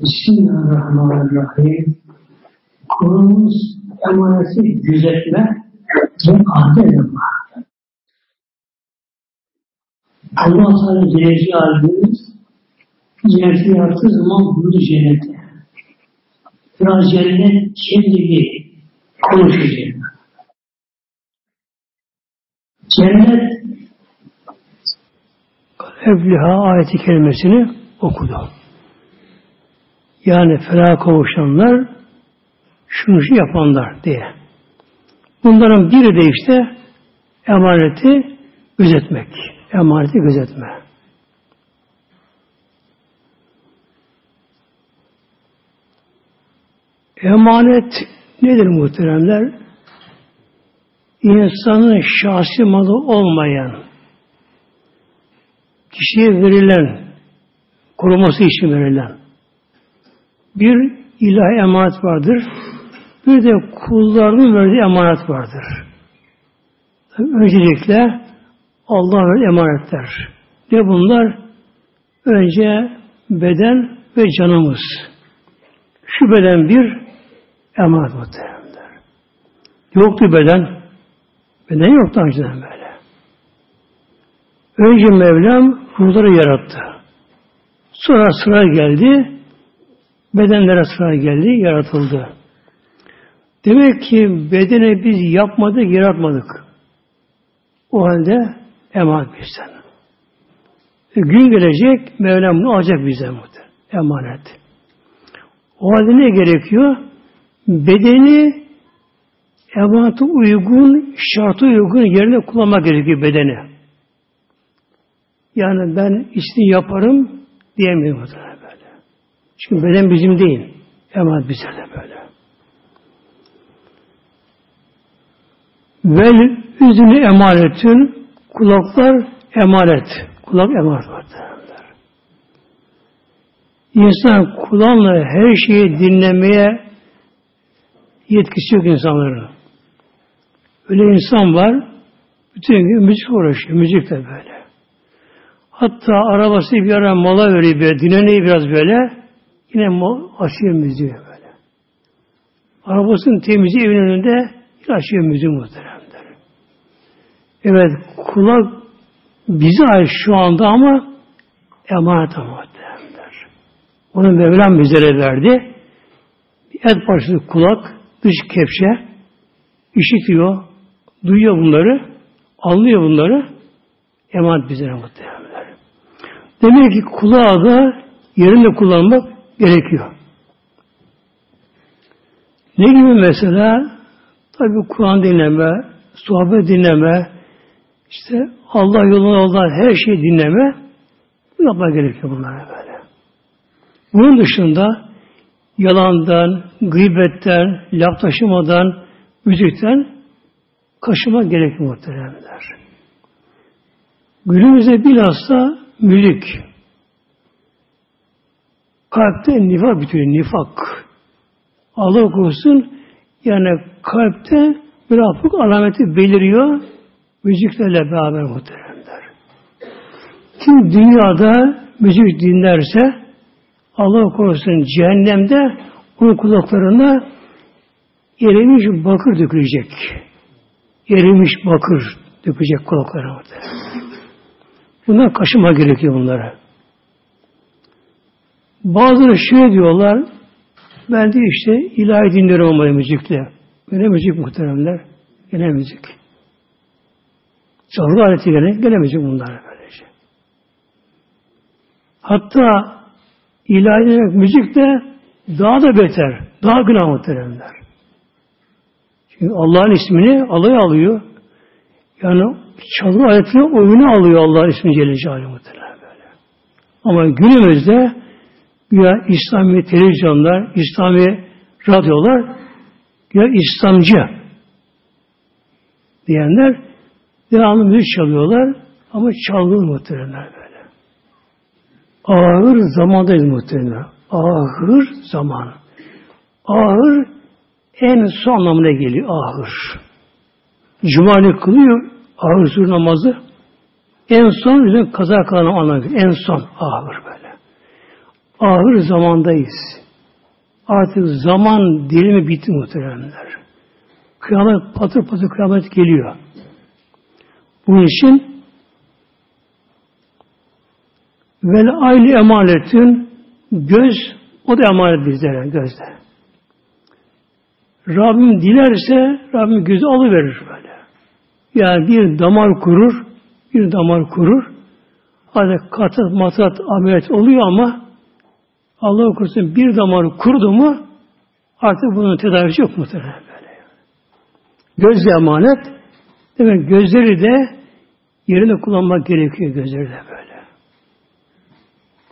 Bismillahirrahmanirrahim. Konumuz emaneti gözetme ve ahde yapma. Allah Teala Celle Celaluhu cenneti yaptığı zaman bunu cennete. Biraz cennet kendini konuşacak. Cennet Evliha ayeti kelimesini okudu. Yani felaha kavuşanlar şunu şu yapanlar diye. Bunların biri de işte emaneti gözetmek. Emaneti gözetme. Emanet nedir muhteremler? İnsanın şahsi malı olmayan, kişiye verilen, koruması için verilen bir ilahi emanet vardır. Bir de kullarının verdiği emanet vardır. Öncelikle Allah verdiği emanetler. Ne bunlar? Önce beden ve canımız. Şu beden bir emanet muhteremler. Yoktu beden. Beden yoktu önceden böyle. Önce Mevlam ruhları yarattı. Sonra sıra geldi. Bedenlere sıra geldi, yaratıldı. Demek ki bedeni biz yapmadık, yaratmadık. O halde emanet bizden. E, gün gelecek, Mevlam bunu alacak muhtemelen. Emanet. O halde ne gerekiyor? Bedeni emanete uygun, şartı uygun yerine kullanmak gerekiyor bedeni. Yani ben işini yaparım diyemiyor. Çünkü beden bizim değil. Emanet bize de böyle. Vel üzünü emanetin kulaklar emanet. Kulak emanet vardır. İnsan kulağıyla her şeyi dinlemeye yetkisi yok insanların. Öyle insan var, bütün gün müzik uğraşıyor, müzik de böyle. Hatta arabası bir ara mola veriyor böyle, dinleniyor biraz böyle, yine açıyor müziği böyle. Arabasının temizliği evin önünde yine açıyor müziği muhteremler. Evet, kulak bize ait şu anda ama emanet muhteremler. Onu Mevlam bizlere verdi. Et parçası kulak, dış kepçe, işitiyor, duyuyor bunları, anlıyor bunları, emanet bizlere muhteremler. Demek ki kulağı da yerinde kullanmak gerekiyor. Ne gibi mesela? Tabi Kur'an dinleme, sohbet dinleme, işte Allah yoluna olan her şeyi dinleme, bu yapmak gerekiyor bunlara böyle. Bunun dışında yalandan, gıybetten, laf taşımadan, müzikten kaşıma gerekiyor muhteremler. Günümüzde bilhassa müzik. Kalpte nifak bitiyor, nifak. Allah korusun yani kalpte münafık alameti beliriyor müziklerle beraber muhteremler. Kim dünyada müzik dinlerse Allah korusun cehennemde onun kulaklarına erimiş bakır dökülecek. Erimiş bakır dökecek kulaklarına. Bunlar kaşıma gerekiyor bunlara. Bazıları şöyle diyorlar, ben de işte ilahi dinlerim olmalı müzikle. Gene müzik muhteremler, gene müzik. Çalgı aleti gene, gene müzik bunlar böylece. Hatta ilahi müzik de daha da beter, daha günah muhteremler. Çünkü Allah'ın ismini alay alıyor. Yani çalgı aletini oyunu alıyor Allah'ın ismini Celle Celaluhu muhterem böyle. Ama günümüzde ya İslami televizyonlar, İslami radyolar ya İslamcı diyenler devamlı müzik çalıyorlar ama çalgılı muhteremler böyle. Ağır zamandayız muhteremler. Ağır zaman. Ağır en son anlamına geliyor ağır. Cumali kılıyor ağır sur namazı. En son üzerine kaza kalan anlamı. En son ağır böyle. Ahir zamandayız. Artık zaman dilimi bitti muhteremler. Kıyamet patır patır kıyamet geliyor. Bunun için vel ayli emanetin göz o da emanet bizlere gözde. Rabbim dilerse Rabbim gözü alıverir böyle. Yani bir damar kurur, bir damar kurur. Hadi katat matat ameliyat oluyor ama Allah korusun bir damar kurdu mu artık bunun tedavisi yok muhtemelen böyle. Göz emanet. Demek gözleri de yerine kullanmak gerekiyor gözleri de böyle.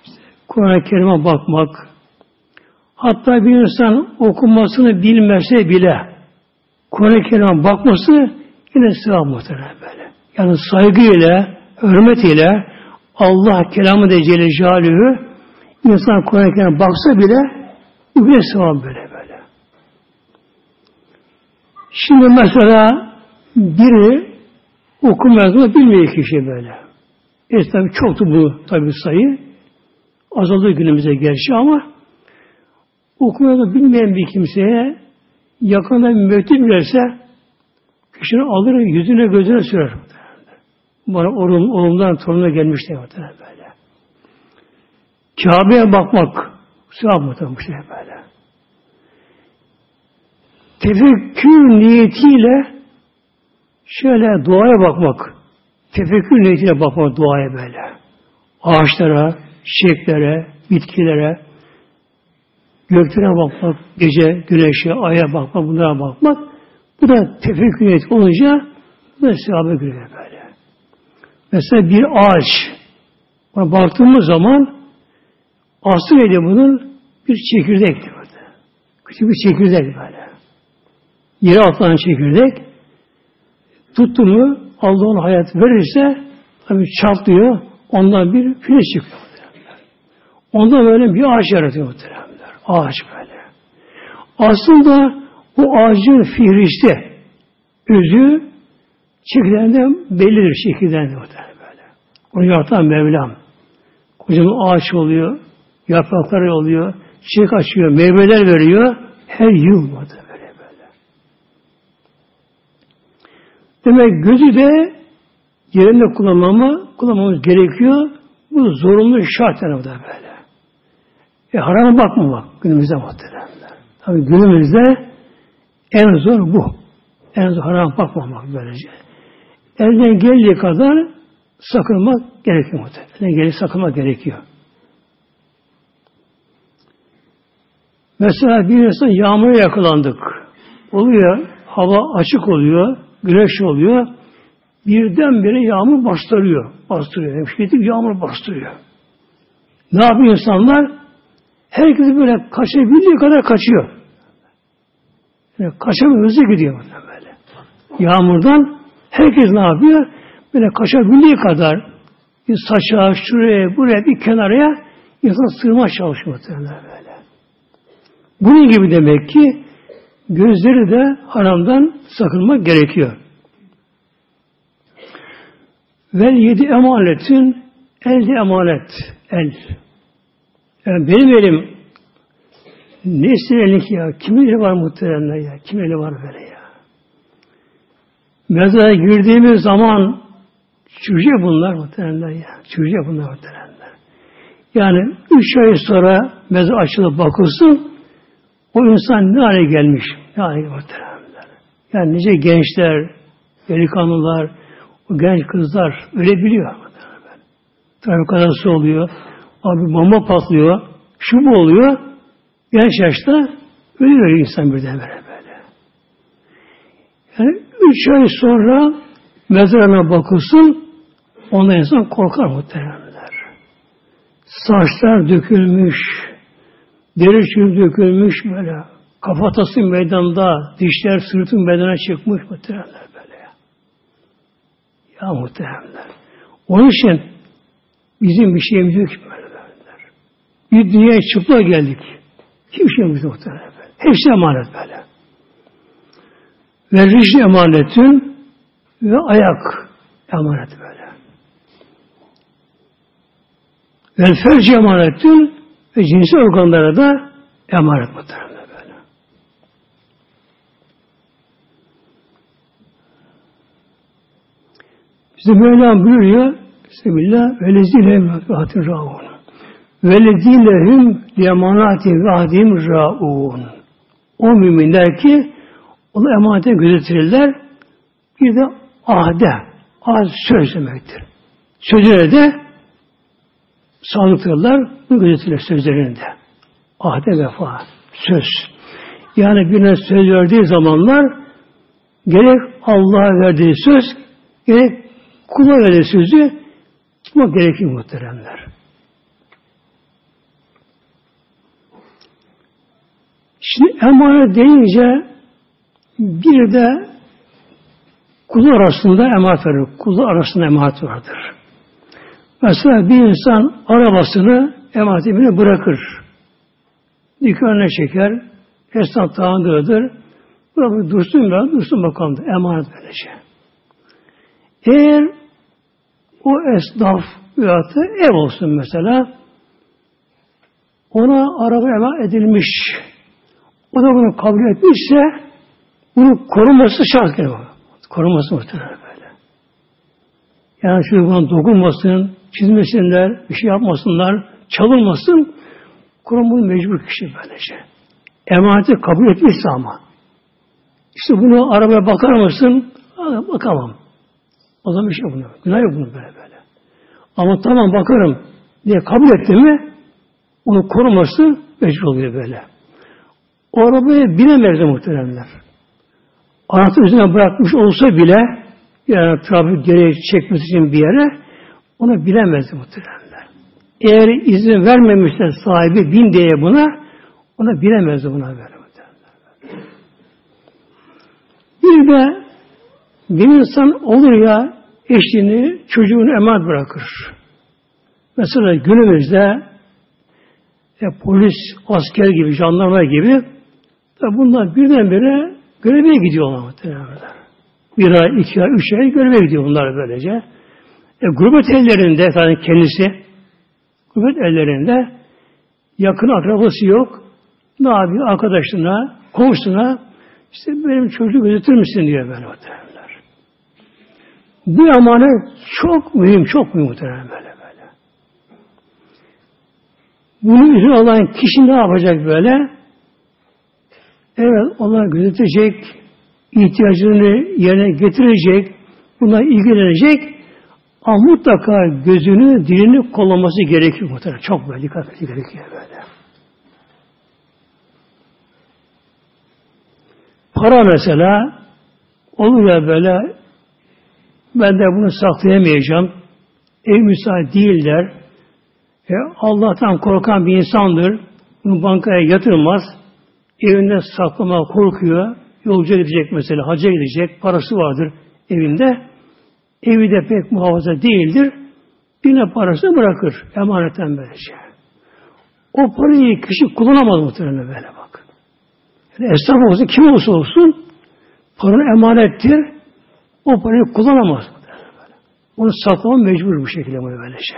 İşte Kur'an-ı Kerim'e bakmak, hatta bir insan okumasını bilmese bile Kur'an-ı Kerim'e bakması yine sevap muhtemelen böyle. Yani saygıyla, hürmetiyle Allah kelamı de Celle Celaluhu insan Kur'an-ı baksa bile bile sevap böyle böyle. Şimdi mesela biri okumaz bilmiyor kişi böyle. Tabi çoktu bu tabi sayı. Azaldı günümüze gerçi ama okumayı bilmeyen bir kimseye yakında bir mektup verirse kişinin alır yüzüne gözüne sürer. Bana oğlum, oğlumdan torununa gelmiş diye böyle. Kabe'ye bakmak sevap muhtemelen şey böyle. Tefekkür niyetiyle şöyle duaya bakmak. Tefekkür niyetiyle bakmak duaya böyle. Ağaçlara, çiçeklere, bitkilere, göklere bakmak, gece güneşe, aya bakmak, bunlara bakmak. Bu da tefekkür niyeti olunca bu da giriyor böyle. Mesela bir ağaç. Buna baktığımız zaman aslı neydi bunun? Bir çekirdekti böyle. Küçük bir çekirdek böyle. Yere atılan çekirdek. Tuttu mu Allah ona hayat verirse tabi çatlıyor. Ondan bir güneş çıkıyor. Ondan böyle bir ağaç yaratıyor muhteremler. Ağaç böyle. Aslında o ağacın fihrişte özü çekirdeğinden bellidir çekirdeğinden böyle. Onu yaratan Mevlam. Kocaman ağaç oluyor, yaprakları oluyor, çiçek açıyor, meyveler veriyor. Her yıl böyle böyle. Demek gözü de yerinde kullanmamı, kullanmamız gerekiyor. Bu zorunlu şart yani da böyle. E harama bakmamak günümüzde muhteremler. Tabi günümüzde en zor bu. En zor haram bakmamak böylece. Elden geldiği kadar sakınmak gerekiyor muhtemelen. Elden geldiği sakınmak gerekiyor. Mesela bir insan yağmura yakalandık. Oluyor, hava açık oluyor, güneş oluyor. Birdenbire yağmur bastırıyor. Bastırıyor. Şiddetli yağmur bastırıyor. Ne yapıyor insanlar? Herkes böyle kaçabildiği kadar kaçıyor. Yani kaçamıyor, hızlı gidiyor böyle. Yağmurdan herkes ne yapıyor? Böyle kaçabildiği kadar bir saça, şuraya, buraya, bir kenaraya insan sığma çalışıyor böyle. Bunun gibi demek ki gözleri de haramdan sakınmak gerekiyor. Vel yedi emanetin elde emanet. El. Yani benim elim Neyse elik ya? Kimin eli var muhteremler ya? Kim eli var böyle ya? Mezara girdiğimiz zaman çürüyecek bunlar muhteremler ya. Çürüyecek bunlar muhteremler. Yani üç ay sonra mezar açılıp bakılsın o insan ne hale gelmiş? Ne hale gelmiş? Yani nice gençler, delikanlılar, o genç kızlar öyle biliyor. Trafik kazası oluyor. Abi bomba patlıyor. Şu bu oluyor. Genç yaşta ölüyor insan birden böyle böyle. Yani üç ay sonra mezarına bakılsın ondan insan korkar muhteremler. Saçlar dökülmüş, deri çürük dökülmüş böyle. Kafatası meydanda, dişler sırtın bedene çıkmış muhteremler böyle. Ya, muhteremler. Onun için bizim bir şeyimiz yok böyle. Bir dünyaya çıplak geldik. Hiçbir şey yok böyle. Hepsi emanet böyle. Ve ricli emanetin ve ayak emanet böyle. Ve ferci emanetin ve ve cinsel organlara da emanet muhtemelen böyle. İşte Mevlam buyuruyor Bismillah ve lezine hatır raun ve lezinehum liyamanati ve adim raun o müminler ki onu emanete gözetirler bir de ahde az söz demektir. Sözüne de sadıktırlar, bu gözetirler sözlerinde. Ahde vefa, söz. Yani birine söz verdiği zamanlar gerek Allah'a verdiği söz, gerek kula verdiği sözü tutmak gerekir muhteremler. Şimdi emanet deyince bir de kulu arasında emanet vardır. Kulu arasında emanet vardır. Mesela bir insan arabasını emanetini bırakır. Dükkanına çeker, esnaf tağındırdır. Bırakır dursun ben, dursun bakalım da emanet böylece. Eğer o esnaf veyahut ev olsun mesela, ona araba emanet edilmiş, o da bunu kabul etmişse, bunu koruması şart geliyor. Koruması muhtemelen böyle. Yani şu buna dokunmasın, çizmesinler, bir şey yapmasınlar, çalınmasın. Kur'an bunu mecbur kişi böylece. Emaneti kabul etmişse ama. İşte bunu arabaya bakar mısın? Bakamam. O zaman bir şey bunu. Günah yok bunu böyle böyle. Ama tamam bakarım diye kabul etti mi onu koruması mecbur oluyor böyle. O arabaya binemezdi muhteremler. Anahtarı üzerine bırakmış olsa bile yani trafik gereği çekmesi için bir yere onu bilemezdi muhteremler. Eğer izin vermemişse sahibi bin diye buna ona bilemezdi buna böyle muhteremler. Bir de bir insan olur ya eşini, çocuğunu emanet bırakır. Mesela günümüzde e, polis, asker gibi, jandarma gibi bunlar birdenbire göreve gidiyorlar muhtemelen. Bir ay, iki ay, üç ay göreve gidiyor bunlar böylece. E, gurbet ellerinde efendim kendisi gurbet ellerinde yakın akrabası yok. Ne yapıyor? Arkadaşına, komşusuna işte benim çocuğu gözetir misin diyor böyle muhtemelen. Bu emanet çok mühim, çok mühim muhtemelen böyle böyle. Bunu üzerine olan kişi ne yapacak böyle? Evet, onlar gözetecek, ihtiyacını yerine getirecek, buna ilgilenecek ama mutlaka gözünü, dilini kollaması gerekiyor muhtemelen. Çok böyle dikkat gerekiyor böyle. Para mesela olur ya böyle ben de bunu saklayamayacağım. Ev müsait değiller. E, Allah'tan korkan bir insandır. Bunu bankaya yatırmaz. Evinde saklama korkuyor. Yolcu gidecek mesela, hacca gidecek. Parası vardır evinde. Evi de pek muhafaza değildir. Yine parasını bırakır. Emanetten böylece. O parayı kişi kullanamaz muhtemelen böyle bak. Yani esnaf olsun, kim olsa olsun paranın emanettir. O parayı kullanamaz. Onu saklama mecbur bu şekilde böylece.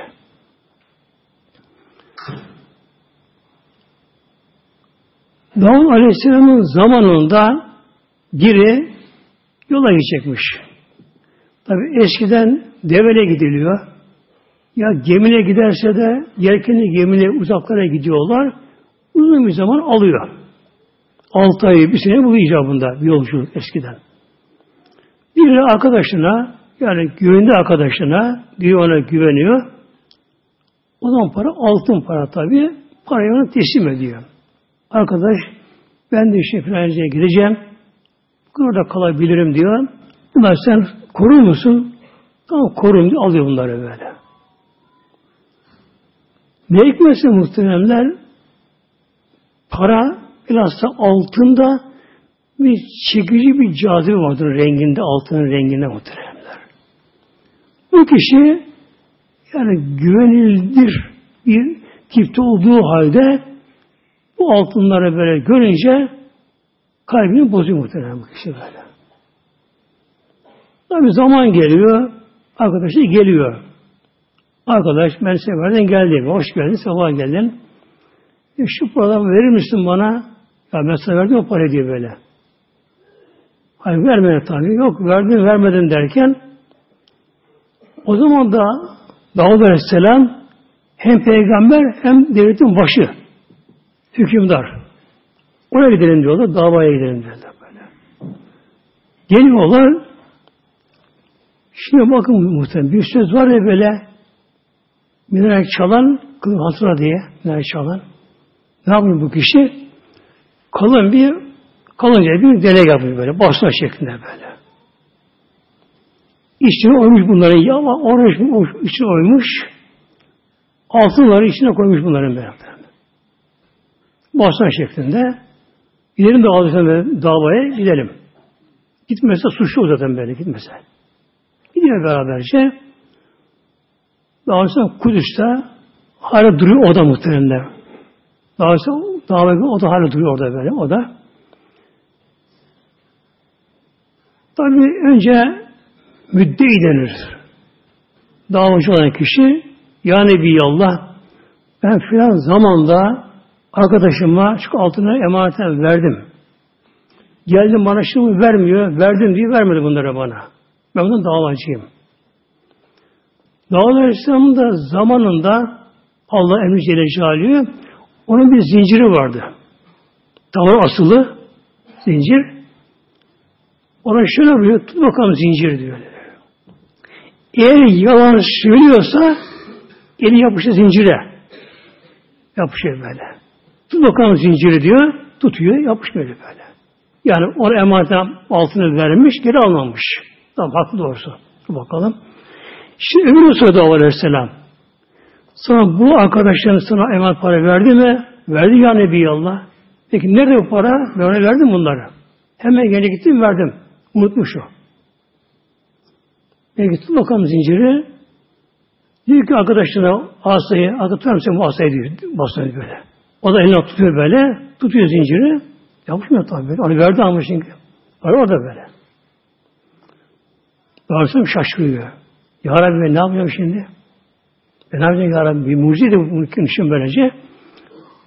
Davud Aleyhisselam'ın zamanında biri yola gidecekmiş. Tabi eskiden devele gidiliyor. Ya gemine giderse de yelkenli gemine uzaklara gidiyorlar. Uzun bir zaman alıyor. Altı ay, bir sene bu icabında bir yolculuk eskiden. Bir arkadaşına yani güvenli arkadaşına diyor ona güveniyor. O zaman para altın para tabi. Parayı ona teslim ediyor. Arkadaş ben de işte filancaya gideceğim. Burada kalabilirim diyor. Bunlar sen korur musun? Tamam diyor. Alıyor bunları böyle. Ne hikmetse muhteremler para bilhassa altında bir çekici bir cazibe vardır renginde, altının renginde muhteremler. Bu kişi yani güvenilir bir tipte olduğu halde bu altınları böyle görünce kalbini bozuyor muhtemelen bu kişi böyle. Tabi zaman geliyor, arkadaşı geliyor. Arkadaş ben seferden geldim, hoş geldin, sabah geldin. E şu paraları verir misin bana? Ya ben sana verdim o parayı diye böyle. Hayır vermedi tabii. Yok verdim vermedim derken o zaman da Davud Aleyhisselam hem peygamber hem devletin başı. Hükümdar. Oraya gidelim diyorlar. Davaya gidelim diyorlar böyle. Geliyorlar. Şimdi bakın muhtemelen bir söz var ya böyle mineral çalan kılın hatıra diye mineral çalan. Ne yapıyor bu kişi? Kalın bir kalınca bir delek yapıyor böyle. Basma şeklinde böyle. İçine oymuş bunların ya ama içine oymuş. Altınları içine koymuş bunların beraber. Basma şeklinde. Gidelim de alırsan davaya gidelim. Gitmezse suçlu zaten böyle gitmese. Gidiyor beraberce. Daha sonra Kudüs'te hala duruyor o da muhteremler. Daha sonra davaya o da hala duruyor orada böyle o da. Tabi önce müddei denir. Davacı olan kişi Ya Allah ben filan zamanda arkadaşıma şu altına emaneten verdim. Geldim bana şunu vermiyor, verdim diye vermedi bunları bana. Ben bundan davacıyım. Aleyhisselam'ın da zamanında Allah emri Celle onun bir zinciri vardı. Tavan asılı zincir. Ona şöyle buyuruyor, tut bakalım zincir diyor. Eğer yalan söylüyorsa eli yapışır zincire. Yapışıyor böyle. Tut bakalım zinciri diyor. Tutuyor, yapışmıyor böyle. Yani ona emanetten altını vermiş, geri almamış. Tamam, haklı doğrusu. Dur bakalım. Şimdi öbür Resulü Davud Aleyhisselam. Sonra bu arkadaşların sana emanet para verdi mi? Verdi ya Nebiyallah. Peki nerede bu para? Ben ona verdim bunları. Hemen gene gittim verdim. Unutmuş o. Peki tut bakalım zinciri. Diyor ki arkadaşlarına asayı, tutar mısın bu asayı diyor. Basıyor böyle. O da eline tutuyor böyle. Tutuyor zinciri. Yapışmıyor tabii böyle. Onu verdi ama çünkü. Var orada böyle. Daha şaşırıyor. Ya Rabbi ben ne yapacağım şimdi? Ben ne yapacağım Ya Rabbi? Bir mucize bunu konuşuyorum böylece.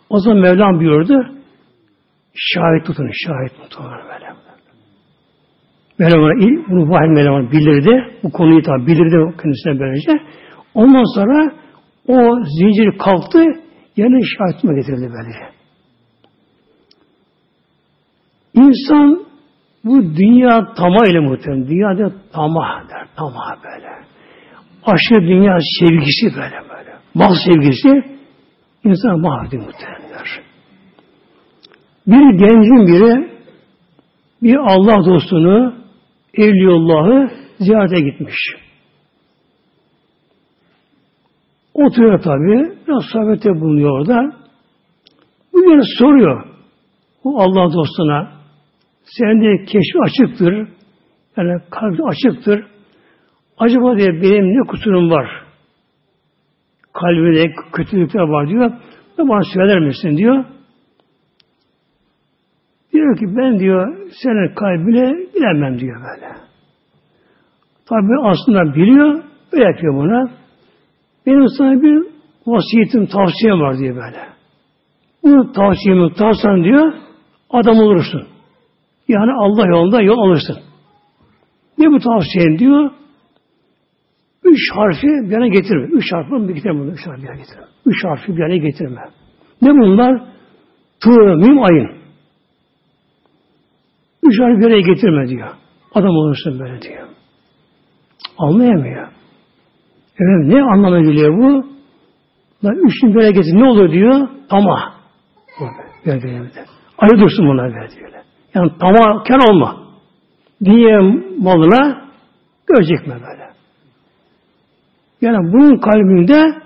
O zaman Mevlam buyurdu. Şahit tutun, şahit tutun böyle. Mevlam ona, bunu vahiy Mevlam bildirdi. Bu konuyu tabi bildirdi kendisine böylece. Ondan sonra o zincir kalktı, yerine şahitime getirildi böylece. İnsan bu dünya tamah ile muhtemelen. Dünyada tamah der. Tamah böyle. Aşırı dünya sevgisi böyle böyle. Mal sevgisi insan mahvedi muhtemelenler. Bir gencin biri bir Allah dostunu Evliyullah'ı ziyarete gitmiş. Oturuyor tabi. Biraz sohbette bulunuyor orada. Yine soruyor. Bu Allah dostuna senin de keşfi açıktır. Yani kalbi açıktır. Acaba diye benim ne kusurum var? Kalbimde kötülükler var diyor. Ne bana söyler misin diyor. Diyor ki ben diyor senin kalbine bilemem diyor böyle. Tabi aslında biliyor, böyle yapıyor buna. Benim sana bir vasiyetim, tavsiyem var diyor böyle. Bu tavsiyemi tutarsan diyor, adam olursun. Yani Allah yolunda yol alırsın. Ne bu tavsiyen diyor? Üç harfi bir yana getirme. Üç harfi bir getirme bunu. Üç harfi bir yana getirme. Üç harfi bir yana getirme. Ne bunlar? Tı, mim, ayın. Üç harfi bir araya getirme diyor. Adam olursun böyle diyor. Anlayamıyor. Evet ne anlamı geliyor bu? Üçün bir araya getir. Ne olur diyor? Tamah. Böyle, dursun bunlar böyle diyor. Yani tamahkar olma. Dünya malına mi böyle? Yani bunun kalbinde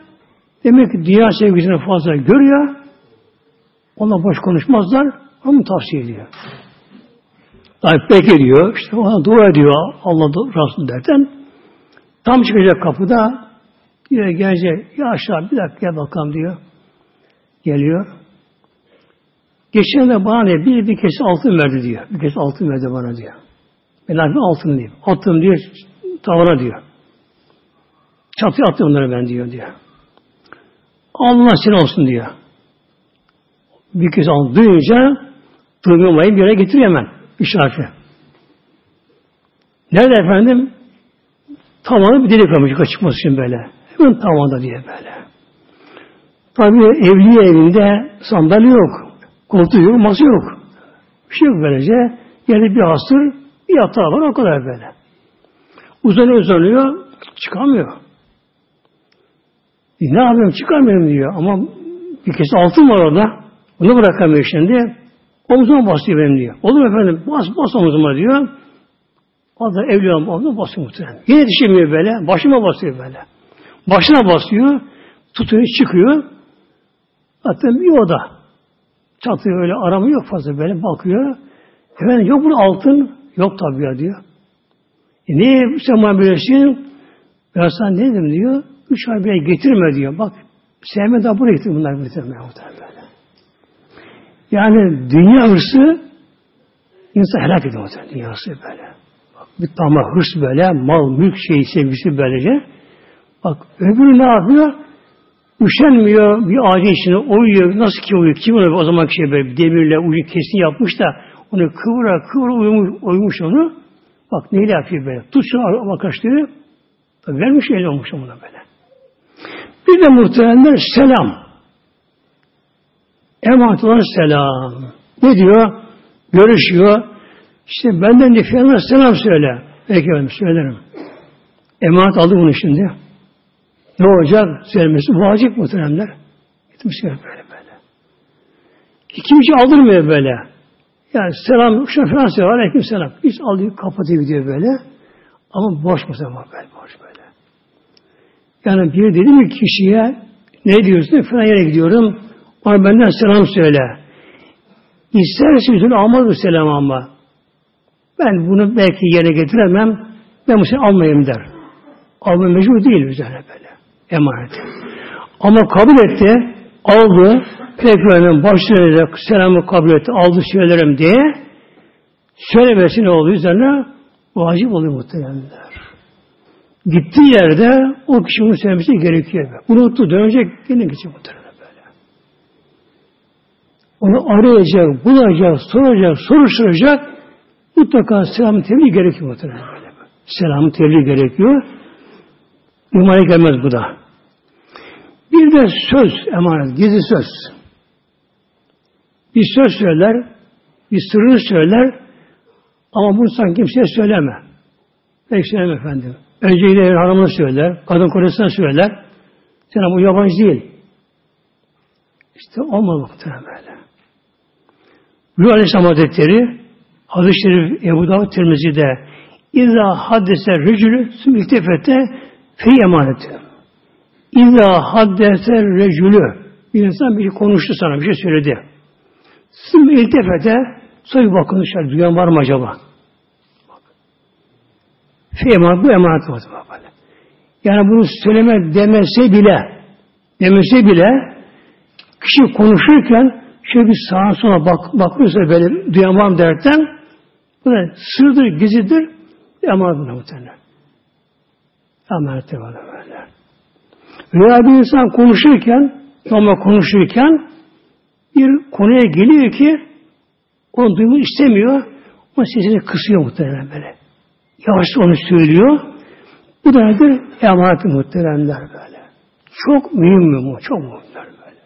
demek ki dünya sevgisini fazla görüyor. Ona boş konuşmazlar. Onu tavsiye ediyor. Pek ediyor. işte ona dua ediyor Allah Resulü derken. Tam çıkacak kapıda diyor gelecek. Ya aşağı bir dakika gel bakalım diyor. Geliyor. Geçen de bana ne bir, bir kese altın verdi diyor. Bir kese altın verdi bana diyor. Ben altın diyeyim. Attım diyor tavana diyor. Çatıya attım onları ben diyor diyor. Allah sen olsun diyor. Bir kez al duyunca duymamayı bir yere getiriyor hemen. Üç harfi. Nerede efendim? Tavanı bir delik olmuş çıkması için böyle. Hemen tavanda diye böyle. Tabi evli evinde sandalye yok. Koltuğu yok, masa yok. Bir şey yok böylece. Yerde bir hasır, bir yatağı var o kadar böyle. Uzanıyor uzanıyor, çıkamıyor. E, ne yapayım çıkamıyorum diyor. Ama bir kez altın var orada. Onu bırakamıyor şimdi. Omzuma basıyor benim diyor. Olur efendim bas bas omzuma diyor. O da evli olan omzuma basıyor muhtemelen. Yine düşemiyor böyle. Başıma basıyor böyle. Başına basıyor. Tutuyor çıkıyor. Hatta bir oda. Çatıyı öyle aramı yok fazla böyle bakıyor. Efendim yok bu altın. Yok tabii ya diyor. E niye sen bana böylesin? Ben sana ne dedim diyor. Üç ay bile getirme diyor. Bak sevme daha buraya getir bunlar getirmeye muhtemelen. Yani dünya hırsı insan helak ediyor muhtemelen dünyası böyle. Bak, bir tamah hırs böyle, mal, mülk şeyi sevgisi böylece. Bak öbürü ne yapıyor? Üşenmiyor, bir ağacın içine uyuyor. Nasıl ki uyuyor? Kim öyle o zaman şey böyle demirle ucu kesin yapmış da onu kıvıra kıvıra uyumuş, uyumuş onu. Bak neyle yapıyor böyle? Tut şunu arkadaşları. Tabi vermiş öyle olmuş ona böyle. Bir de muhtemelenler selam. Emanet olan selam. Ne diyor? Görüşüyor. İşte benden de selam söyle. Peki efendim söylerim. Emanet aldı bunu şimdi. Ne olacak? Söylemesi vacip muhteremler. Gitmişler böyle böyle. Kimse aldırmıyor böyle. Yani selam, şuna falan söylüyor. Aleyküm selam. Hiç alıyor, kapatıyor gidiyor böyle. Ama boş mu zaman böyle, boş böyle. Yani bir dedi mi kişiye ne diyorsun? Falan yere gidiyorum. Ona benden selam söyle. İsterse yüzünü almaz bu selam ama. Ben bunu belki yerine getiremem. Ben bu seni almayayım der. Alma mecbur değil üzerine böyle. Emanet. Ama kabul etti, aldı, Peygamberin başlarıyla selamı kabul etti, aldı söylerim diye söylemesi ne oluyor üzerine? Vacip oluyor muhtemelenler. Gittiği yerde o kişi bunu söylemesi gerekiyor. Unuttu, dönecek, yine gidecek muhtemelen böyle. Onu arayacak, bulacak, soracak, soruşturacak, mutlaka selam tebliğ gerekiyor muhtemelen böyle. Selam tebliğ gerekiyor. İmana gelmez bu da. Bir de söz emanet, gizli söz. Bir söz söyler, bir sırrı söyler ama bunu sanki kimseye söyleme. Peki söyleme efendim. Önce yine hanımına söyler, kadın kocasına söyler. Sen bu yabancı değil. İşte olmadı muhtemelen böyle. Buyur Aleyhisselam Hazretleri Hadis-i Şerif Ebu Davud Tirmizi'de İzâ haddese rücülü sümültefete fi emaneti. İzâ haddese rücülü bir insan bir şey konuştu sana, bir şey söyledi. Süm iltefete sonra bakın dışarı duyan var mı acaba? Fi emanet, bu emanet var. Yani bunu söyleme demese bile demese bile kişi konuşurken şöyle bir sağa sola bak, bakıyorsa böyle duyan var mı derken bu da sırdır, gizlidir emanet muhtemelen. Emanet var böyle. Veya bir insan konuşurken ama konuşurken bir konuya geliyor ki onu duymak istemiyor. O sesini kısıyor muhtemelen böyle. Yavaş onu söylüyor. Bu da nedir? Emanet muhteremler böyle. Çok mühim bu. Çok mühimler böyle.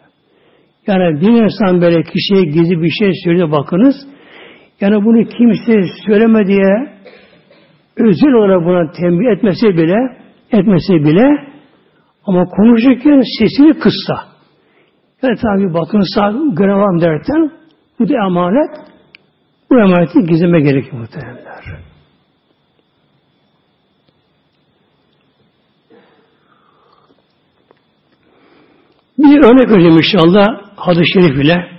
Yani bir insan böyle kişiye gizli bir şey söylüyor bakınız. Yani bunu kimse söyleme diye özel olarak buna tembih etmese bile etmese bile ama konuşurken sesini kıssa. Yani tabi bakın sağ görevim derken bu da emanet. Bu emaneti gizleme gerekiyor muhtemelenler. Bir örnek vereceğim inşallah hadis-i şerif ile.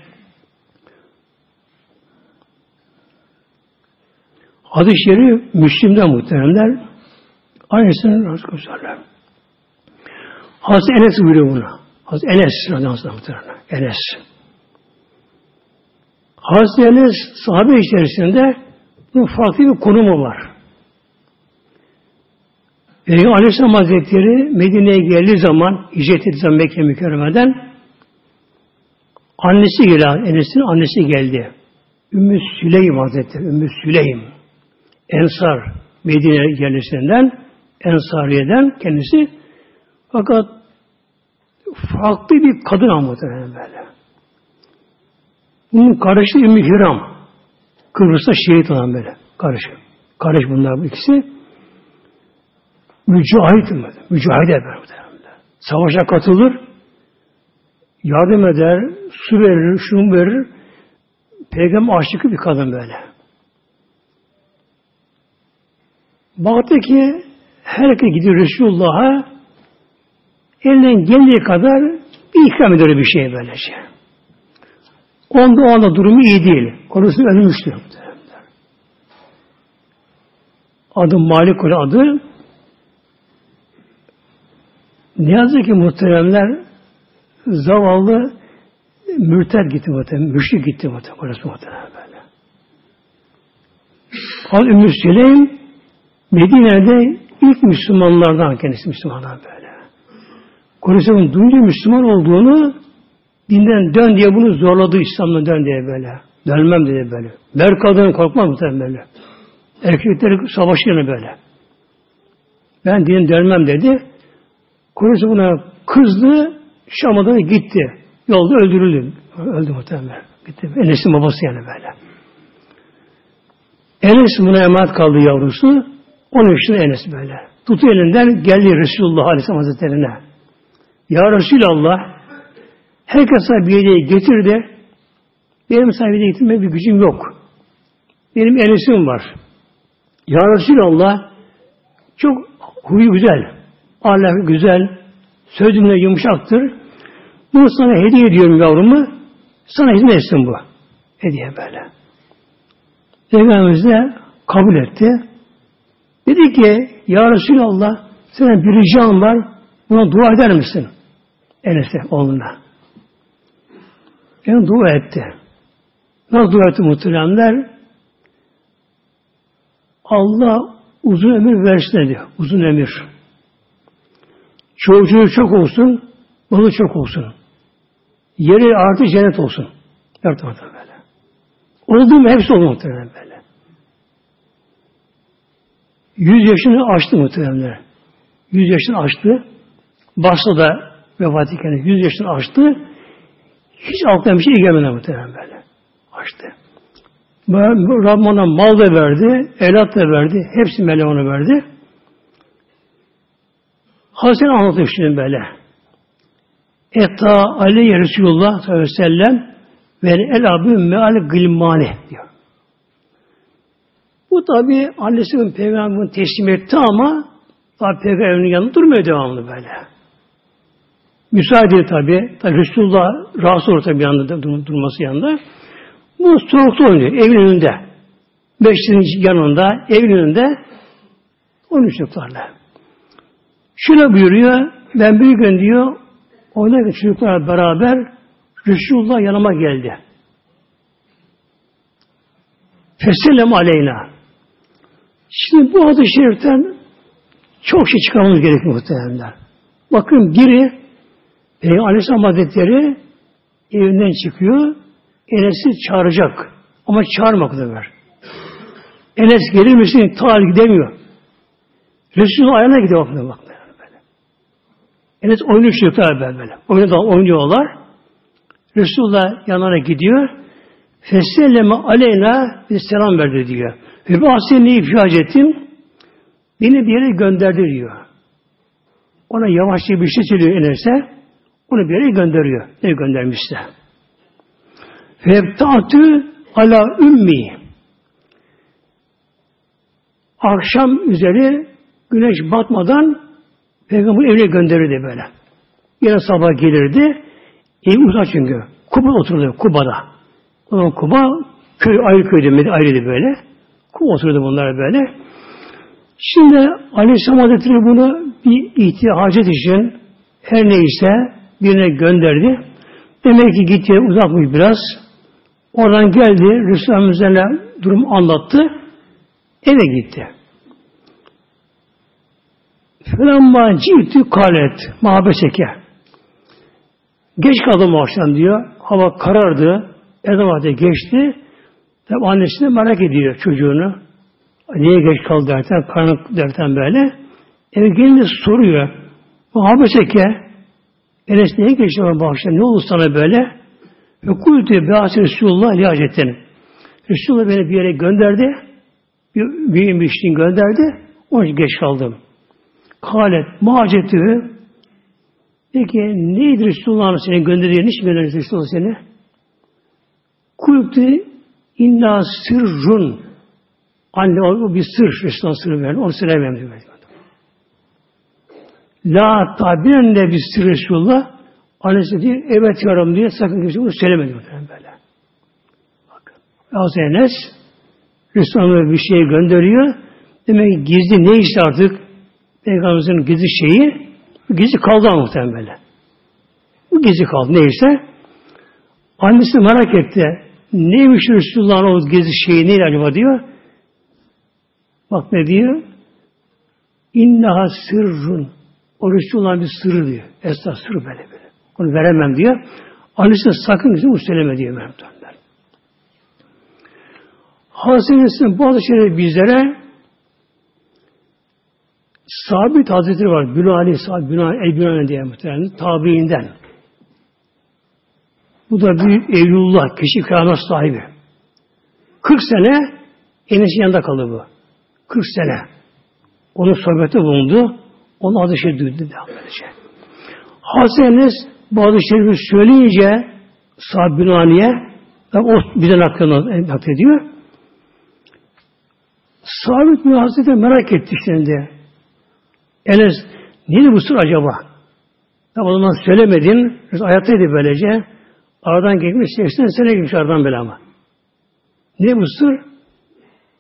Hadis-i şerif Müslim'den muhteremler. Aynısını razı gösterler. Hazreti Enes buyuruyor bunu. Hazreti Enes radıyallahu Enes. Hazreti Enes sahabe içerisinde bunun farklı bir konumu var. Peygamber Aleyhisselam Hazretleri Medine'ye geldiği zaman, hicret ettiği zaman Mekke mükerremeden Annesi geldi. Enes'in annesi geldi. Ümmü Süleym Hazretleri. Ümmü Süleym. Ensar. Medine yerlisinden Ensariye'den kendisi fakat farklı bir kadın anlatıyor böyle. Bunun kardeşi Ümmü Hiram. Kıbrıs'ta şehit olan böyle. Kardeş. Kardeş bunlar bu ikisi. Mücahit mi? Mücahit eder. Savaşa katılır. Yardım eder. Su verir, şunu verir. Peygamber aşıkı bir kadın böyle. Baktı ki herkes gidiyor Resulullah'a elinden geldiği kadar bir ikram ediyor bir şey böylece. Onda o anda durumu iyi değil. Konusu ölmüştü. Adı Malik olan adı. Ne yazık ki muhteremler zavallı mürted gitti muhterem. Müşrik gitti muhterem. Orası muhterem böyle. Al Ümmü Süleym Medine'de ilk Müslümanlardan kendisi Müslümanlar böyle. Kureyş'in duyunca Müslüman olduğunu dinden dön diye bunu zorladı İslam'dan dön diye böyle. Dönmem diye böyle. Mer kadın korkmaz mı böyle. Erkekleri savaşıyor böyle. Ben din dönmem dedi. Kureyş buna kızdı. Şam'a gitti. Yolda öldürüldü. Öldü muhtemelen. Gitti. Enes'in babası yani böyle. Enes buna emanet kaldı yavrusu. Onun yaşında Enes böyle. Tutu elinden geldi Resulullah Aleyhisselam Hazretleri'ne. Ya Resulallah herkes bir hediye getirdi. Benim sana hediye getirmeye bir gücüm yok. Benim Enes'im var. Ya Resulallah çok huyu güzel. Ahlakı güzel. Sözümle yumuşaktır. Bunu sana hediye ediyorum yavrumu. Sana hizmet etsin bu. Hediye böyle. Peygamberimiz de kabul etti. Dedi ki Ya Resulallah senin bir ricam var. Buna dua eder misin? Enes'e oğluna. Yani dua etti. Nasıl dua etti muhteremler? Allah uzun ömür versin diyor. Uzun ömür. Çocuğu çok olsun, malı çok olsun. Yeri artı cennet olsun. Dört ortada böyle. Oldu hepsi oldu muhtemelen. Yüz yaşını aştı muhtemelen. Yüz yaşını aştı. Başta da vefat etken yüz yaşını aştı. Hiç aklına bir şey gelmedi muhtemelen böyle. Aştı. Rabbim ona mal da verdi, evlat da verdi. Hepsi ona verdi. Hazreti anlatıyor şimdi böyle. Etta aleyhi Resulullah sallallahu aleyhi ve sellem ve el abü meal gılmane diyor. Bu tabi annesinin peygamberin teslim etti ama tabi peygamberin yanında durmuyor devamlı böyle. Müsaade tabi. Tabi Resulullah rahatsız olur tabi yanında durması yanında. Bu soğukta oynuyor. Evin önünde. Beşinin yanında, evin önünde onun çocuklarla. Şöyle buyuruyor. Ben bir gün diyor oradaki çocuklarla beraber Resulullah yanıma geldi. Fesellem aleyna. Şimdi bu adı şeriften çok şey çıkarmamız gerekiyor muhtemelenler. Bakın biri Peygamber Aleyhisselam Hazretleri evinden çıkıyor. Enes'i çağıracak. Ama çağırmak da var. Enes gelir misin? Tal gidemiyor. Resulullah ayağına gidiyor bakın bak böyle. Enes oyunu çocuklar böyle böyle. Oyunu oynuyorlar. Resulullah yanına gidiyor. Feselleme aleyna bir selam verdi diyor. Ve bu asini ifade ettim. Beni bir yere gönderdi diyor. Ona yavaşça bir şey söylüyor Enes'e. Onu bir yere gönderiyor. Ne göndermişse. Febta'tü ala ümmi. Akşam üzeri güneş batmadan Peygamber evine gönderirdi böyle. Yine sabah gelirdi. Ev uzak çünkü. Kuba oturdu Kuba'da. O zaman Kuba köy ayrı köydü, ayrıydı böyle. Kuba oturdu bunlar böyle. Şimdi Aleyhisselam Hazretleri bunu bir ihtiyacet için her neyse birine gönderdi. Demek ki gitti uzakmış biraz. Oradan geldi, Resulullah durum anlattı. Eve gitti. Felamma ciltü kalet, mahabeseke. Geç kaldım akşam diyor. Hava karardı. Ezan geçti. Tabi annesi de merak ediyor çocuğunu. Niye geç kaldı derken, karanlık derken böyle. Eve gelince soruyor. Bu habeseke Enes niye geç kaldı akşam? Ne oldu sana böyle? Ve kultu be'ası Resulullah li hacetten. Resulullah beni bir yere gönderdi. Bir, bir, işin gönderdi. Onun için geç kaldım. Kalet muhacetü Peki neydi Resulullah'ın seni gönderdiği? Niçin gönderdi Resulullah seni? Kultu inna sırrun Anne o bir sır Resulullah sırrı verdi. Onu söylemem diyor. La tabiren de bir sır Resulullah Annesi diyor, evet yarım diye sakın kimse bunu söylemedi böyle. Bakın. Hazreti Enes Resulullah'a bir şey gönderiyor. Demek ki gizli ne işte artık Peygamberimizin gizli şeyi gizli kaldı muhtemelen böyle. Bu gizli kaldı neyse. Annesi merak etti. Neymiş Resulullah'ın o gizli şeyi neydi acaba diyor. Bak ne diyor? İnneha sırrun. O Resulullah'ın bir sırrı diyor. Esas sırrı böyle böyle. Onu veremem diyor. Annesi sakın bizim söyleme diyor Mehmetler. Hazretleri bazı şeyleri bizlere Sabit Hazretleri var. Bülali, Sabit, Bülali, El diye muhtemelen. Tabiinden. Bu da bir Evlullah, kişi keramet sahibi. 40 sene Enes'in yanında kaldı bu. 40 sene. Onun sohbeti bulundu. Onun adı şey duydu devam edecek. Hazreti Enes bazı şeyleri söyleyince Sahab Bünani'ye o bize naklediyor. Sabit bin Hazreti merak etti şimdi. Enes neydi bu sır acaba? Tabi o zaman söylemedin. Hayattaydı böylece. Aradan geçmiş 80 sene geçmiş aradan böyle ama. Ne bu sır?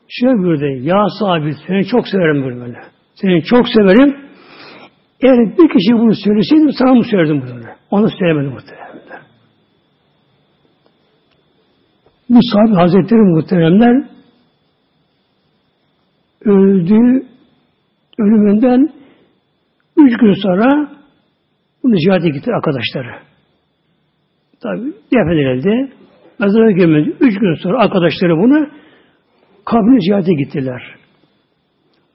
Şöyle buyurdu. Ya sabit seni çok severim böyle. Seni çok severim. Eğer bir kişi bunu söyleseydim sana mı söylerdim bunu? Onu söylemedim muhteremler. Bu sahabe hazretleri muhteremler öldü ölümünden üç gün sonra bunu ziyarete gitti arkadaşları. Tabi defnedildi. Mezara gömüldü. Üç gün sonra arkadaşları bunu kabrini ziyarete gittiler.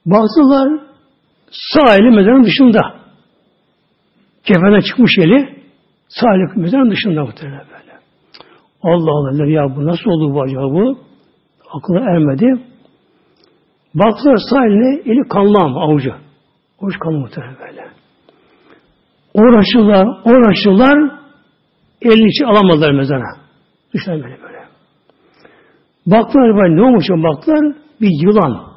Baktılar sağ eli mezarın dışında. Kefeden çıkmış eli sağ eli mezarın dışında muhtemelen böyle. Allah Allah ya bu nasıl oldu bu acaba bu? Aklına ermedi. Baktılar sağ eline eli kanlı ama avucu. Avuç kanlı muhtemelen böyle. Uğraşırlar, uğraşırlar elini içi alamadılar mezara. Düşler böyle böyle. Baktılar böyle ne olmuş baktılar bir yılan.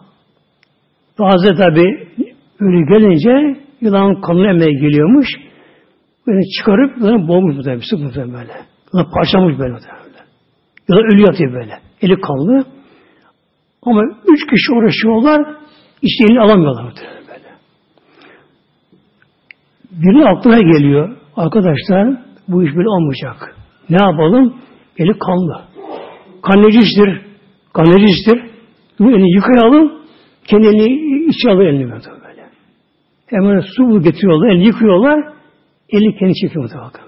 Bazı tabi ölü gelince yılan kanını emmeye geliyormuş. Böyle çıkarıp yılanı boğmuş muhtemelen. Sık muhtemelen böyle. Yılan parçalamış böyle. Yılan ölü yatıyor böyle. Eli kanlı. Ama üç kişi uğraşıyorlar. İşte elini alamıyorlar böyle. Biri aklına geliyor. Arkadaşlar bu iş böyle olmayacak. Ne yapalım? Eli kanlı. Kan necistir. Kan necistir. Bu elini yıkayalım. Kendi elini içi alır elini böyle. Hemen su getiriyorlar, elini yıkıyorlar. Eli kendi çekiyor muhtemelen.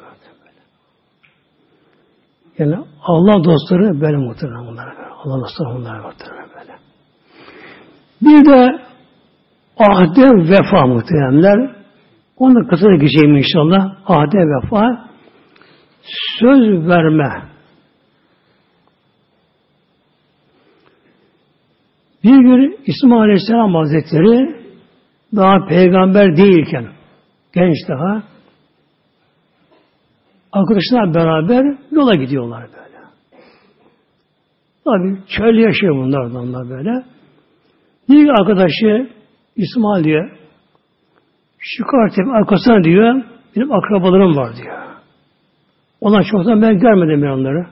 Yani Allah dostları böyle muhtemelen bunlar. Allah dostları bunlar muhtemelen böyle. Bir de ahde vefa muhtemelenler. Onu kısa geçeyim inşallah. Ahde vefa söz verme. Bir gün İsmail Aleyhisselam Hazretleri daha peygamber değilken genç daha arkadaşlar beraber yola gidiyorlar böyle. Tabi çöl yaşıyor bunlar onlar böyle. Bir arkadaşı İsmail diyor şu kartın arkasına diyor benim akrabalarım var diyor. Onlar çoktan ben görmedim ben onları.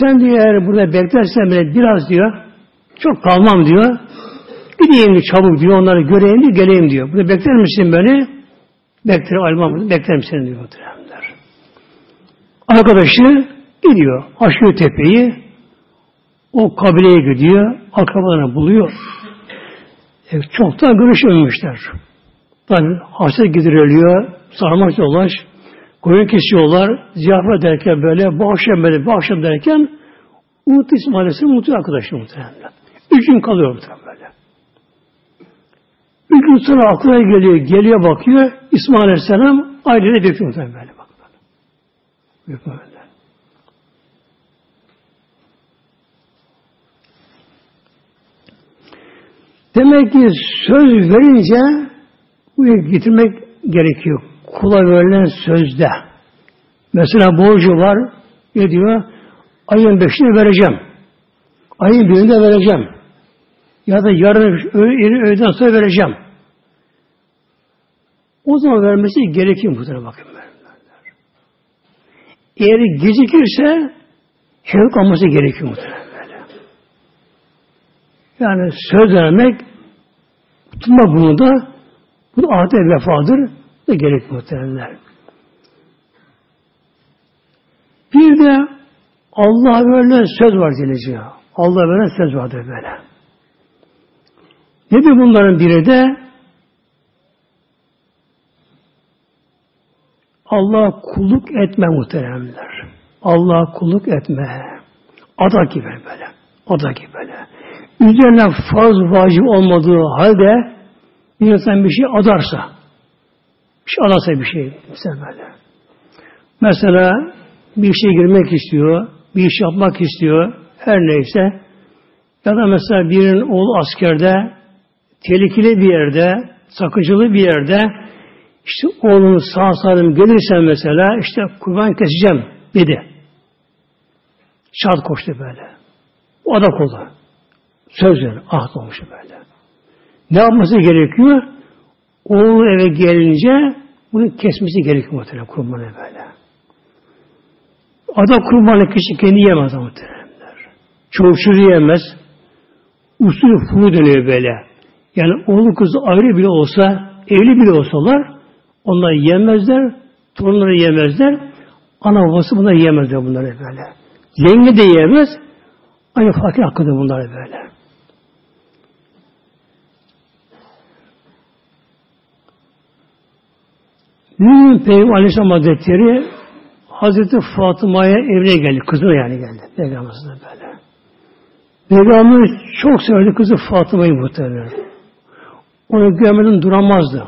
Sen diyor eğer burada beklersen bile biraz diyor çok kalmam diyor. Gideyim diyor, çabuk diyor onları göreyim diyor geleyim diyor. Burada bekler misin beni? Beklerim almam beklerim seni diyor. Arkadaşı gidiyor. Aşıyor tepeyi. O kabileye gidiyor. Akrabalarını buluyor. E, çoktan görüşmemişler. Tabi hasret gidiriliyor. Sarmaş dolaş. Koyun kesiyorlar, ziyafet derken böyle, bu akşam böyle, bu akşam derken unuttu İsmail Aleyhisselam, unutuyor arkadaşlar muhtemelen. Üç gün kalıyor muhtemelen böyle. Üç gün sonra aklına geliyor, geliyor bakıyor, İsmail Aleyhisselam ailede bekliyor muhtemelen böyle. Bak, böyle. Demek ki söz verince bu getirmek gerekiyor. Kula verilen sözde. Mesela borcu var, ne diyor? Ayın beşini vereceğim. Ayın birinde vereceğim. Ya da yarın öğ öğleden sonra vereceğim. O zaman vermesi gerekiyor bu bakın. Eğer gecikirse hevk alması gerekiyor muhtemelen. Yani söz vermek tutma bunu da bu adet vefadır da gerek muhteremler. Bir de Allah böyle söz var diyeceği. Allah böyle söz vardır böyle. Nedir bunların biri de? Allah kulluk etme muhteremler. Allah kulluk etme. Ada gibi böyle. Ada gibi böyle. Üzerine farz vacip olmadığı halde bir insan bir şey adarsa, bir şey adarsa bir şey, mesela böyle. Mesela bir işe girmek istiyor, bir iş yapmak istiyor, her neyse. Ya da mesela birinin oğlu askerde, tehlikeli bir yerde, sakıcılı bir yerde, işte oğlunun sağ salim gelirsen mesela, işte kurban keseceğim dedi. Şart koştu böyle. O da kolda. Söz verir, ahd olmuş böyle. Ne yapması gerekiyor? Oğlu eve gelince bunu kesmesi gerekiyor muhtemelen kurbanı böyle. Ada kurbanı kişi kendi yemez muhtemelenler. Çocuğu yemez. Usulü furu dönüyor böyle. Yani oğlu kızı ayrı bile olsa, evli bile olsalar onlar yemezler, torunları yemezler. Ana babası bunları yemezler bunları böyle. Zengin de yemez. Aynı fakir hakkında bunlar böyle. Mümin Peygamber Aleyhisselam Hazretleri Hazreti Fatıma'ya evine geldi. Kızına yani geldi. Peygamber'e böyle. Peygamber çok severdi kızı Fatıma'yı muhtemelen. Onu görmeden duramazdı.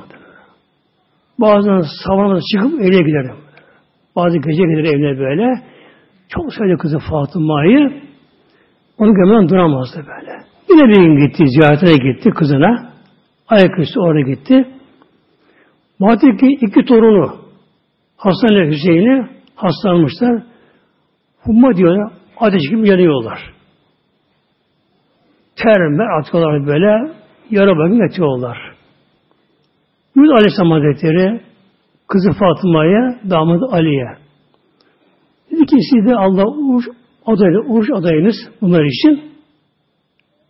Bazen sabahına çıkıp evine giderdi. Bazı gece gider evine böyle. Çok severdi kızı Fatıma'yı. Onu görmeden duramazdı böyle. Yine bir gün gitti, ziyaretine gitti kızına. Ayaküstü oraya gitti. Baktık ki iki torunu Hasan ile Hüseyin'i hastalanmışlar. Humma diyorlar. Ateş gibi yanıyorlar. Termer atıyorlar böyle. Yara bakın yatıyorlar. Yunus Aleyhisselam Hazretleri kızı Fatıma'ya, damadı Ali'ye. Dedi ki siz de Allah uğuş adayı, uğuş adayınız bunlar için.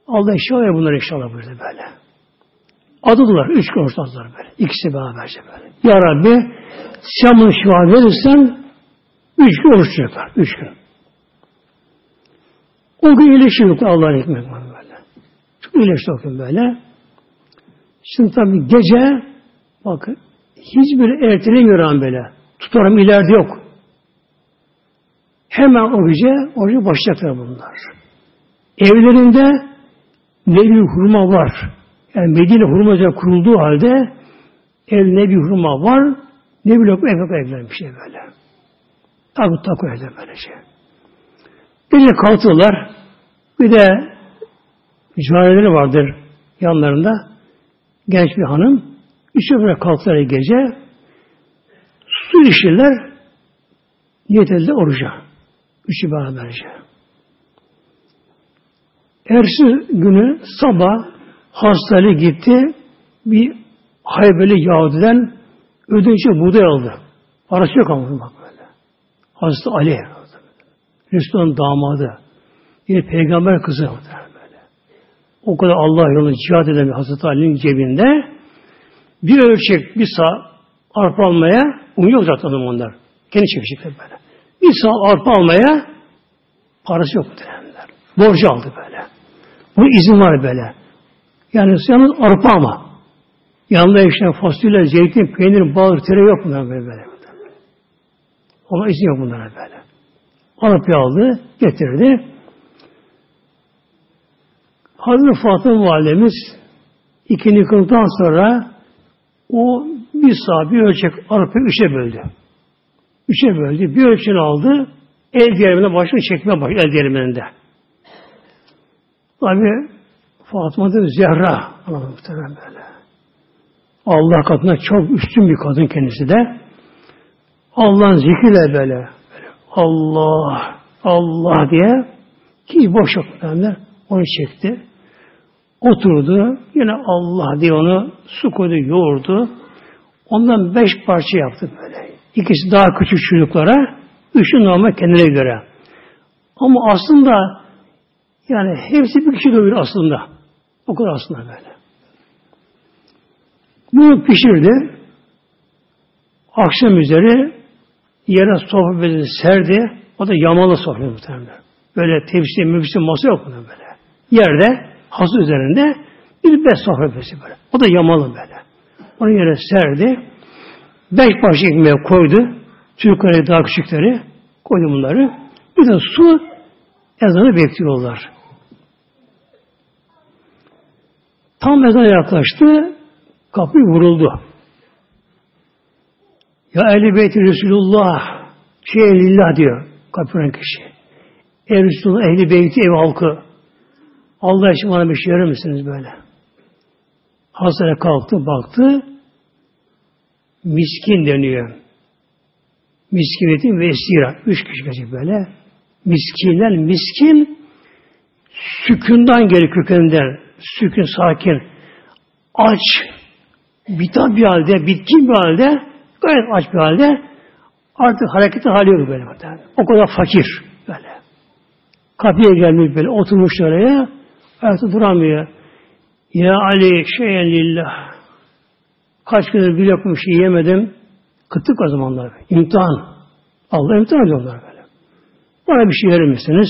Allah inşallah bunlar inşallah buyurdu böyle. Adıdılar. Üç gün oruç adılar böyle. İkisi beraberce böyle. Ya Rabbi sen bunu şifa verirsen üç gün oruç tutacaklar. Üç gün. O gün iyileşiyor Allah'ın hikmet böyle. Çok iyileşti o gün böyle. Şimdi tabi gece bakın hiçbir ertelemiyor an böyle. Tutarım ileride yok. Hemen o gece orucu başlayacaklar bunlar. Evlerinde nevi hurma var. Yani Medine hurma kurulduğu halde ev ne bir hurma var ne bir lokma ev evler bir şey böyle. Tabi taku evler böyle şey. Gece kalktılar. Bir de cariyeleri vardır yanlarında. Genç bir hanım. Üçü böyle kalktılar gece. Su içirler. Niyet edildi oruca. Üçü beraberce. Ersi günü sabah Hastalığı gitti. Bir Haybeli Yahudi'den ödünçe buğday aldı. Parası yok ama bak böyle. Hazreti Ali. Resulullah'ın damadı. Yine peygamber kızı böyle. O kadar Allah yolunda cihad eden Hazreti Ali'nin cebinde bir ölçek, bir sağ arpa almaya un yok zaten onlar. Kendi çekecekler böyle. Bir sağ arpa almaya parası yok muhtemelenler. Borcu aldı böyle. Bu izin var böyle. Yani yalnız arpa ama. Yanında işte fasulye, zeytin, peynir, bal, tere yok bunlar böyle böyle. Ona izin yok bunlara böyle. Alıp aldı, getirdi. Hazreti Fatıma Validemiz ikini kıldıktan sonra o bir sağ bir ölçek arpayı üçe böldü. Üçe böldü. Bir ölçünü aldı. El diğerine başını çekmeye başladı. El diğerinde. Tabi Fatıma da Zehra. Böyle. Allah katında çok üstün bir kadın kendisi de. Allah'ın zikriyle böyle. böyle Allah, Allah diye ki boş yok Onu çekti. Oturdu. Yine Allah diye onu su koydu, yoğurdu. Ondan beş parça yaptı böyle. İkisi daha küçük çocuklara, üçü normal kendine göre. Ama aslında yani hepsi bir kişi doyur aslında. O kadar aslında böyle. Bunu pişirdi. Akşam üzeri yere bezini serdi. O da yamalı sofra muhtemelen. Böyle tepsi, müfisi, masa yok bunun böyle. Yerde, hası üzerinde bir bez sofra bezi böyle. O da yamalı böyle. Onu yere serdi. Beş parça ekmeğe koydu. Çocukları daha küçükleri koydu bunları. Bir de su ezanı bekliyorlar. Tam ezan yaklaştı. Kapı vuruldu. Ya Ehli Beyti Resulullah şey lillah diyor kapıran kişi. Ev Resulullah Ehli Beyti ev halkı. Allah için bana bir şey verir misiniz böyle? Hastane kalktı, baktı. Miskin deniyor. Miskinetin ve esira. Üç kişi gelecek böyle. Miskinler, miskin sükünden gelir kökeninden. Sükün, sakin. Aç, bitap bir halde, bitkin bir halde, gayet aç bir halde artık hareketi hali yok böyle. O kadar fakir böyle. Kapıya gelmiş böyle, oturmuş oraya, ayakta duramıyor. Ya Ali şeyen lillah. Kaç gündür bir lokma şey yemedim. Kıtlık o zamanlar. İmtihan. Allah imtihan ediyorlar böyle. Bana bir şey verir misiniz?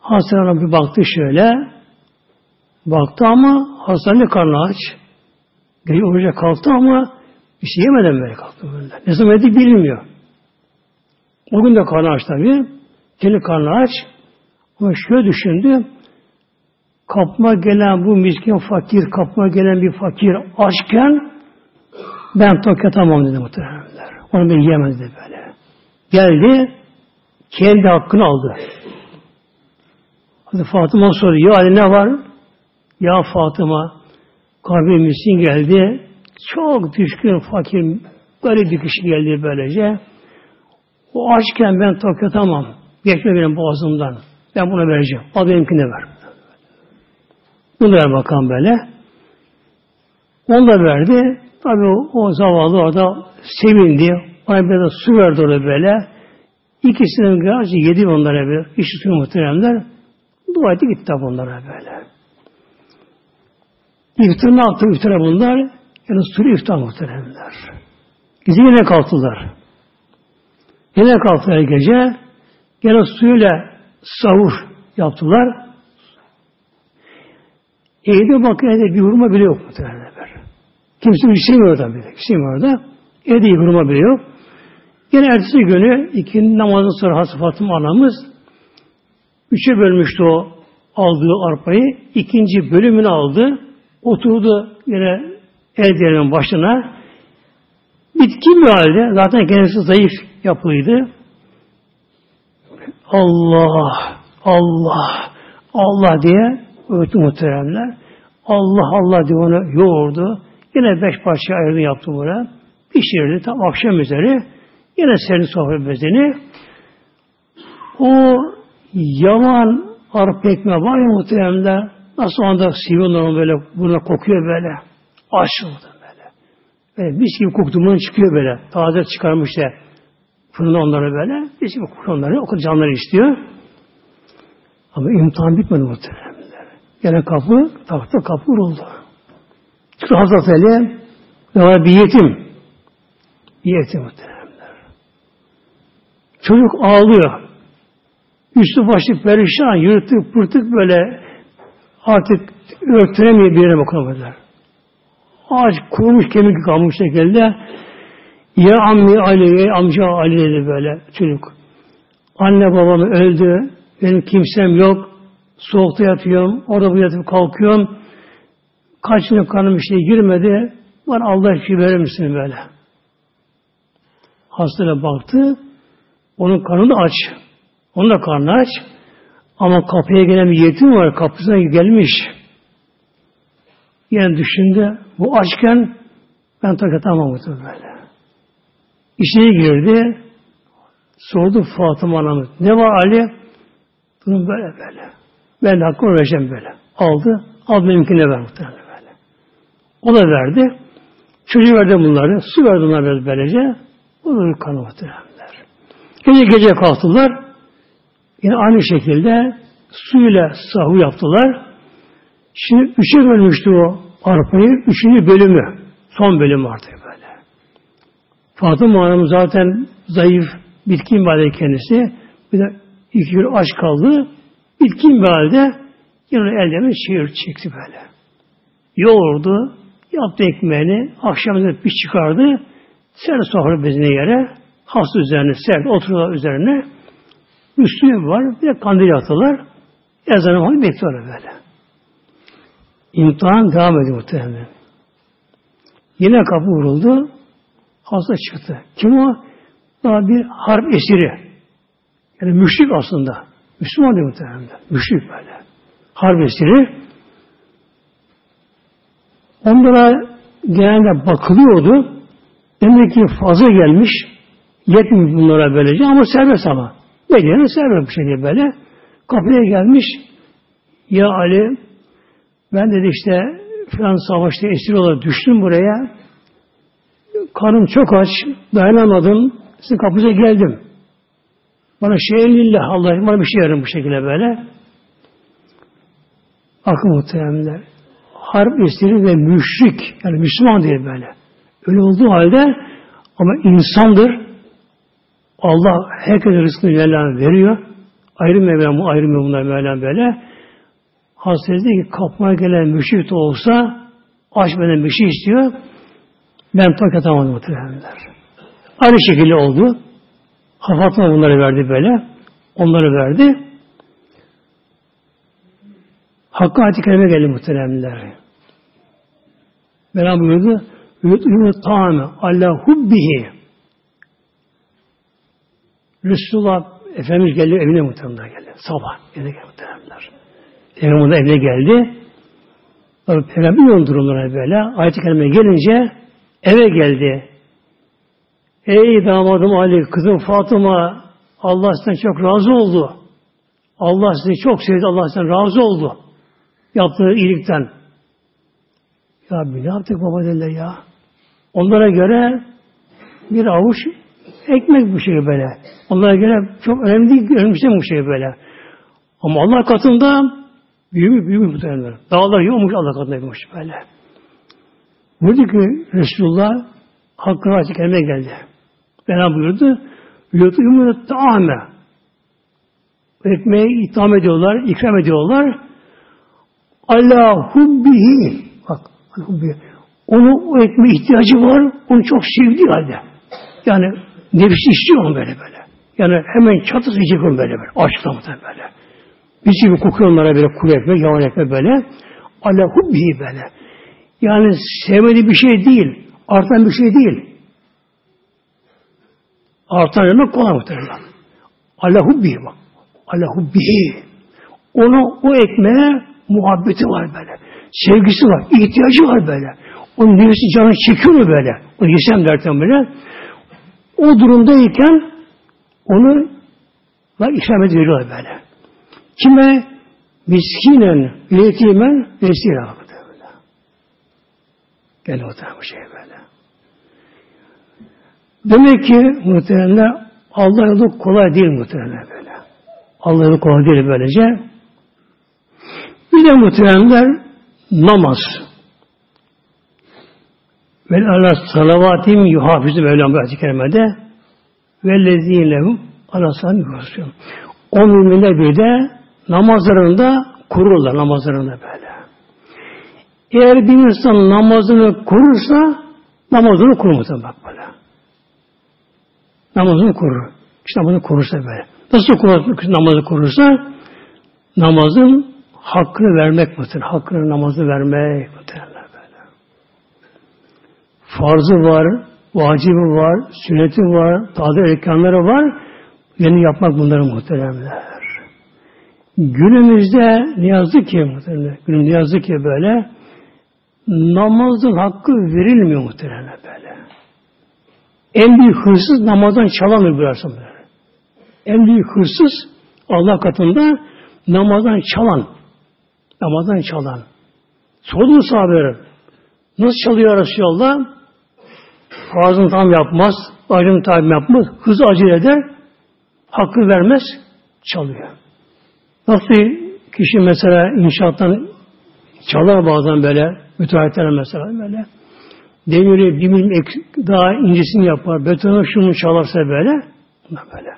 Hastane bir baktı şöyle. Baktı ama hastane karnı aç. Gece oruca kalktı ama bir şey yemeden böyle kalktı böyle. Ne zaman yedi bilmiyor. O gün de karnı aç tabii. Kendi karnı aç. Ama şöyle düşündü. Kapma gelen bu miskin fakir, kapma gelen bir fakir açken ben tok yatamam dedi muhtemelenler. Onu ben yiyemez dedi böyle. Geldi, kendi hakkını aldı. Hadi Fatıma soruyor, Ali ne var? Ya Fatıma, kalbim miskin geldi, çok düşkün, fakir, böyle bir kişi geldi böylece. O açken ben tok yatamam. Geçme benim boğazımdan. Ben bunu vereceğim. Al benimkini ver. Bunu ver bakalım böyle. Onu da verdi. Tabi o, o zavallı orada sevindi. Ona bir de su verdi orada böyle. İkisinin gerçi yedi onlara bir. İşi suyu muhteremler. Dua etti gitti onlara böyle. İftar ne yaptı iftara bunlar? Yani sürü iftar muhteremler. Gece yine kalktılar. Yine kalktılar gece. Yine suyla sahur yaptılar. Evde evde bir hurma bile yok muhtemelen. Kimse istemiyor tabii. İstemiyor orada. Evde bir hurma bile yok. Yine ertesi günü iki namazın sonra Hazreti Fatıma anamız üçe bölmüştü o aldığı arpayı. ikinci bölümünü aldı. Oturdu yine el diğerinin başına. Bitkin bir halde. Zaten kendisi zayıf yapılıydı. Allah, Allah, Allah diye öğüttü muhteremler. Allah Allah diye onu yoğurdu. Yine beş parça ayırdı yaptı buraya. Pişirdi tam akşam üzeri. Yine serin sofra bezini. O yaman arpa ekmeği var ya muhteremler. Nasıl anda sivri böyle buna kokuyor böyle. Açıldı böyle. Böyle mis gibi koktuğundan çıkıyor böyle. Taze çıkarmış da fırına onları böyle. Mis gibi kokuyor onları. O kadar canları istiyor. Ama imtihan bitmedi muhteremler. Gene kapı, tahta kapı vuruldu. Çünkü Hazreti Ali var bir yetim. Bir yetim muhteremler. Çocuk ağlıyor. Üstü başı perişan, yırtık pırtık böyle artık bir yere bakamıyorlar. Ağaç kurumuş kemik kalmış şekilde Ya ammi Ali, ya amca Ali dedi böyle çocuk. Anne babam öldü. Benim kimsem yok. Soğukta yatıyorum. Orada bu yatıp kalkıyorum. Kaç gün kanım işte girmedi. Bana Allah şifa verir misin böyle? Hastaya baktı. Onun karnı da aç. Onun da karnı aç. Ama kapıya gelen bir yetim var. Kapısına gelmiş. Yani düşündü. Bu açken ben takatamam böyle. İçeri girdi. Sordu Fatıma Hanım. Ne var Ali? Durum böyle böyle. Ben de hakkımı vereceğim böyle. Aldı. Al benimkine ver muhtemelen böyle. O da verdi. Çocuğu verdi bunları. Su verdi bunları böylece. O da kanı muhtemelenler. Gece gece kalktılar. Yine aynı şekilde suyla sahu yaptılar. Şimdi üçe bölmüştü o arpayı. Üçüncü bölümü. Son bölüm artık böyle. Fatıma Hanım zaten zayıf, bitkin bir halde kendisi. Bir de iki gün aç kaldı. Bitkin bir halde yine elden çevir çekti böyle. Yoğurdu, yaptı ekmeğini, akşamında bir çıkardı, ser sofra bezine yere, hasta üzerine ser, oturuyorlar üzerine, üstüne var, bir de kandil attılar, ezanı falan bekliyorlar böyle. İmtihan devam ediyor muhtemelen. Yine kapı vuruldu, hasta çıktı. Kim o? Daha bir harp esiri. Yani müşrik aslında. Müslüman değil muhtemelen. Müşrik böyle. Harp esiri. Onlara genelde bakılıyordu. Demek ki fazla gelmiş. Yetmiyor bunlara böylece ama serbest ama. Medine serbest bir şey böyle. Kapıya gelmiş. Ya Ali ben dedi işte filan savaşta esir olarak düştüm buraya. Karnım çok aç. Dayanamadım. Sizin kapınıza geldim. Bana şey lillah Allah bana bir şey yarın bu şekilde böyle. Akıl muhteremler. Harp esiri ve müşrik yani Müslüman değil böyle. Öyle olduğu halde ama insandır. Allah herkese rızkını Mevlam veriyor. Ayrı Mevlam, ayrı bunlar Mevlam böyle. Hazreti ki kapmaya gelen müşrik de olsa aç benden bir şey istiyor. Ben tak atamadım muhtemelenler. Aynı şekilde oldu. Hafatma bunları verdi böyle. Onları verdi. Hakkı ayet-i kerime geldi muhteremler. Mevlam buyurdu. Yut'umu ta'ame Allah hubbihi. Resulullah Efendimiz geldi evine muhteremler geldi. Sabah evine geldi muhteremler. Peygamber evine geldi. Peygamber yoğun durumlara böyle. Ayet-i kerime gelince eve geldi. Ey damadım Ali, kızım Fatıma, Allah sizden çok razı oldu. Allah sizi çok sevdi, Allah sizden razı oldu. Yaptığı iyilikten. Ya ne yaptık baba dediler ya. Onlara göre bir avuç ekmek bu şey böyle. Onlara göre çok önemli değil, önemli bu şey böyle. Ama Allah katında büyümüş, büyümüş muhtemelen. Dağlar yokmuş Allah katında yokmuş böyle. Buyurdu ki Resulullah hakkına açık emre geldi. Bana buyurdu. Yutumu taame. Ekmeği itham ediyorlar, ikram ediyorlar. Allah hubbihi. Bak, hubbihi. Onu o ekmeğe ihtiyacı var. Onu çok sevdiği halde. Yani nefsi istiyor onu böyle böyle. Yani hemen çatısı yiyecek onu böyle böyle. Açlıkta böyle. Bir gibi kokuyor onlara böyle kuru ekmek, yavan ekmek böyle. Allah hubbihi böyle. Yani sevmediği bir şey değil. Artan bir şey değil. Artan demek kolay muhtemelen. Allahu bihi bak. Allahu bihi. Onu o ekmeğe muhabbeti var böyle. Sevgisi var. ihtiyacı var böyle. Onun nefsi canı çekiyor böyle. O yesem derken böyle. O durumdayken onu la ikram ediyorlar böyle. Kime? Miskinen, yetimen, vesile böyle. Gel o şey böyle. Demek ki muhtemelen Allah yolu kolay değil muhtemelen böyle. Allah yolu kolay değil böylece. Bir de muhtemelen namaz. Ve Allah salavatim yuhafizü Mevlam bu ayet-i kerimede ve lezînlehum ala yuhafizü. O müminler bir de namazlarında kururlar namazlarında böyle. Eğer bir insan namazını kurursa namazını kurur bak böyle. namazını korur. İşte namazını korursa böyle. Nasıl korur, namazı korursa? Namazın hakkını vermek mıdır? Hakkını namazı vermek mıdır? Farzı var, vacibi var, sünneti var, tadı erkanları var. Yani yapmak bunları muhteremler. Günümüzde ne yazık ki muhteremler, günümüzde ne yazık ki böyle namazın hakkı verilmiyor muhteremler böyle. En büyük hırsız namazdan çalamıyor buyursun böyle. En büyük hırsız Allah katında namazdan çalan. Namazdan çalan. Sordu sahabeler. Nasıl çalıyor Resulallah? Farzını tam yapmaz, ayrım tam yapmaz, hız acele eder, hakkı vermez, çalıyor. Nasıl kişi mesela inşaattan çalar bazen böyle, müteahhitler mesela böyle, demiri bir milim daha incesini yapar, betonu şunu çalarsa böyle, böyle.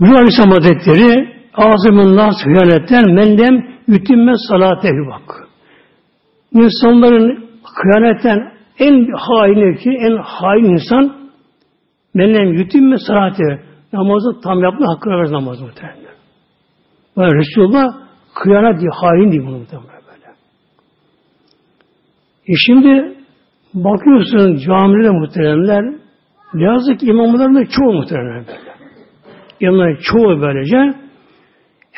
Bu Aleyhisselam Hazretleri ağzımın nas hıyanetten mendem yütümme salatehi bak. İnsanların hıyanetten en haini ki en hain insan mendem yütümme salatehi namazı tam yapma hakkını vermez namazı muhtemelen. Böyle Resulullah kıyanet diye hain diye bunu muhtemelen böyle. E şimdi bakıyorsun camilerde muhteremler yazık imamların da çoğu muhteremler böyle. İmamların çoğu böylece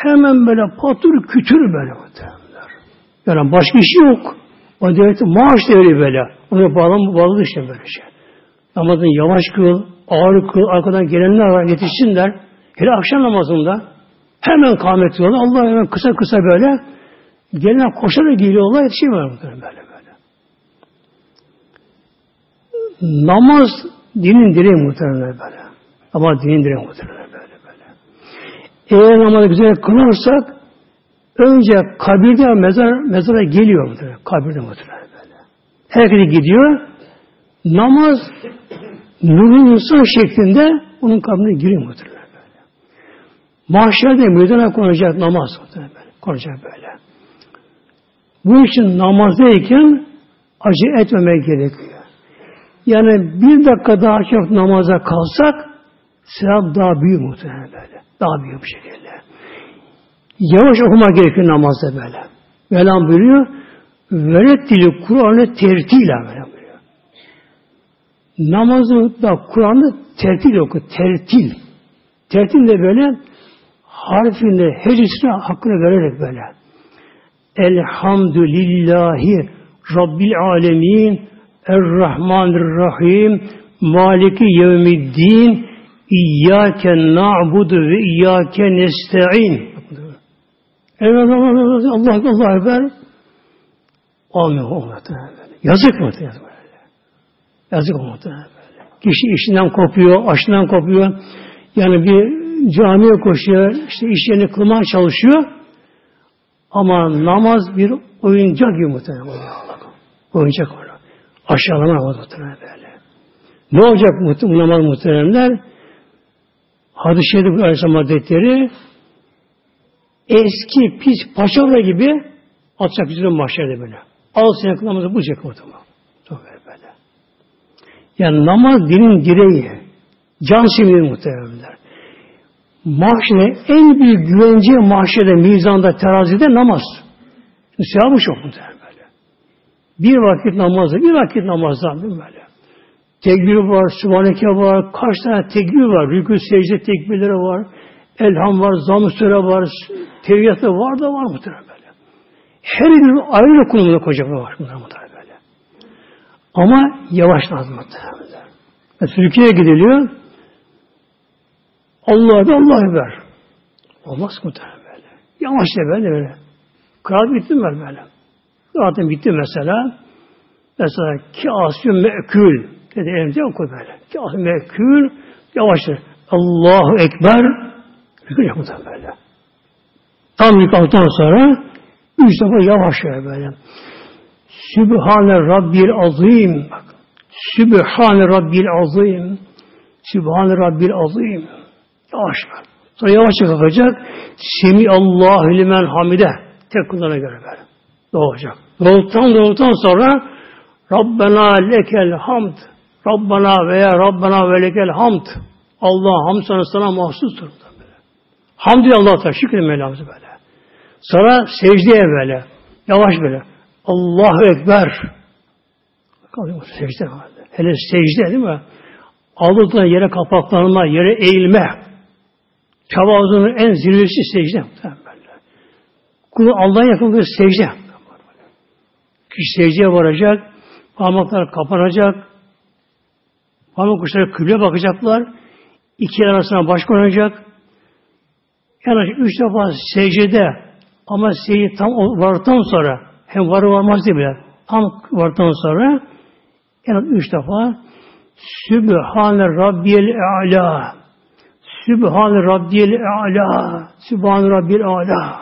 hemen böyle patır kütür böyle muhteremler. Yani başka işi yok. O devletin maaş devri böyle. Ona bağlı, bağlı işte böyle şey. Namazını yavaş kıl, ağır kıl, arkadan gelenler var yetişsinler. Hele akşam namazında hemen kâhmet diyorlar. Allah hemen kısa kısa böyle gelen koşarak geliyorlar yetişiyorlar böyle böyle. Namaz dinin direği muhtemelen böyle. Ama dinin direği muhtemelen. Eğer namazı güzel kılarsak önce kabirde mezar, mezara geliyor muhtemelen. Kabirde muhtemelen böyle. Herkese gidiyor. Namaz nurun insan şeklinde onun kabrine giriyor muhtemelen böyle. Mahşerde meydana konacak namaz muhtemelen böyle. Konacak böyle. Bu için namazdayken acı etmemek gerekiyor. Yani bir dakika daha çok namaza kalsak sevap daha büyük muhtemelen böyle. Daha büyük bir şekilde. Yavaş okuma gerekiyor namazda böyle. Mevlam buyuruyor Velet dili Kur'an'ı tertiyle böyle buyuruyor. Namazı da Kur'an'ı tertil oku. Tertil. Tertil de böyle harfinde hecesine hakkını vererek böyle. Elhamdülillahi Rabbil alemin Er-Rahmanir-Rahim Maliki Yevmiddin İyyâke na'budu ve iyyâke nesta'in Allah Allah Ekber Olmuyor o muhtemelen. Yazık muhtemelen böyle. Yazık o muhtemelen. Kişi işinden kopuyor, aşından kopuyor. Yani bir camiye koşuyor, işte iş yerini kılmaya çalışıyor. Ama namaz bir oyuncak gibi muhtemelen. Oyuncak olur. Aşağılama var muhtemelen böyle. Ne olacak bu namaz muhteremler? Hadis-i Şerif Aleyhisselam Hazretleri eski pis paçavra gibi atacak bizi mahşerde böyle. Al sene namazı bulacak muhtemelen. Çok böyle böyle. Yani namaz dinin direği. Can simidi muhteremler. Mahşede en büyük güvence mahşede, mizanda, terazide namaz. Sevabı çok muhterem. Bir vakit namazı, bir vakit namazdan böyle? Tekbir var, Sübhaneke var, kaç tane tekbir var, rükû secde tekbirleri var, elham var, zam süre var, teviyyatı var da var muhtemelen böyle. Her bir ayrı konumda kocaman var muhtemelen böyle. Ama yavaş lazım muhtemelen. Türkiye'ye gidiliyor, Allah'a da Allah'a ver. Olmaz muhtemelen böyle. Yavaş da böyle böyle. Kral bitti mi böyle? Zaten bitti mesela. Mesela kâsü me'kül dedi elimde oku böyle. Kâsü me'kül yavaşça Allahu Ekber rükû yapmadan böyle. Tam rükûttan sonra üç defa yavaş böyle. Sübhane Rabbil Azim. Bak. Sübhane Rabbil Azim. Sübhane Rabbil Azim. Yavaş. Sonra yavaşça kalkacak. Semi Allahu limen hamide. Tek kullarına göre böyle doğacak. Doğduktan doğduktan sonra Rabbena lekel hamd Rabbana veya Rabbana ve lekel hamd. Allah hamd sana sana mahsustur. Hamd diyor Allah Teala. Şükür Mevlamızı böyle. Sonra secdeye böyle. Yavaş böyle. Allahu Ekber. Kalıyor secde halde. Hele secde değil mi? Aldıktan yere kapaklanma, yere eğilme. Tevazunun en zirvesi secde. Kulu Allah'a yakın bir secde. Kişi secdeye varacak, parmaklar kapanacak, parmak kuşları kıble bakacaklar, iki arasına baş konacak, yani üç defa secdede ama secde tam vardıktan sonra hem varı varmaz diye bile tam vardıktan sonra yani üç defa Sübhane Rabbiyel A'la. Sübhane Rabbiyel A'la. Sübhane Rabbiyel A'la.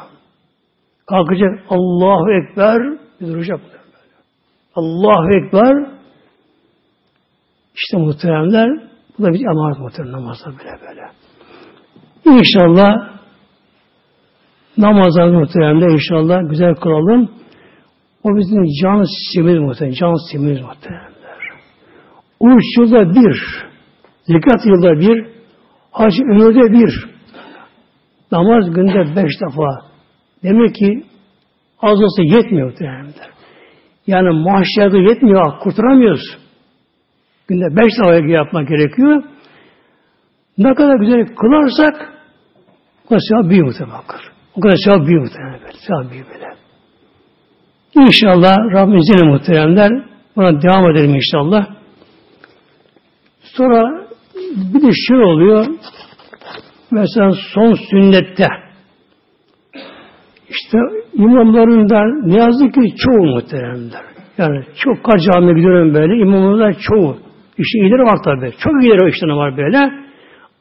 Kalkacak Allahu Ekber. Duracak. Allahu Ekber işte muhteremler bu da bir emanet muhterem namazda böyle böyle. İnşallah namazlarını muhteremde inşallah güzel kılalım. O bizim can simimiz muhterem. Can simimiz muhteremler. Oruç yılda bir, zekat yılda bir, hac ömürde bir, namaz günde beş defa. Demek ki az olsa yetmiyor muhteremler. Yani mahşerde yetmiyor, kurtaramıyoruz. Günde beş defa yapmak gerekiyor. Ne kadar güzel kılarsak o kadar sevap büyük muhtemelen. O kadar sevap büyük muhtemelen. Sevap büyük böyle. İnşallah Rabbim izniyle muhteremler buna devam edelim inşallah. Sonra bir de şey oluyor mesela son sünnette işte imamlarından ne yazık ki çoğu muhteremler. Yani çok kaç camiye gidiyorum böyle. İmamlardan çoğu. İşte iyileri var tabi. Çok iyileri o işlerine var böyle.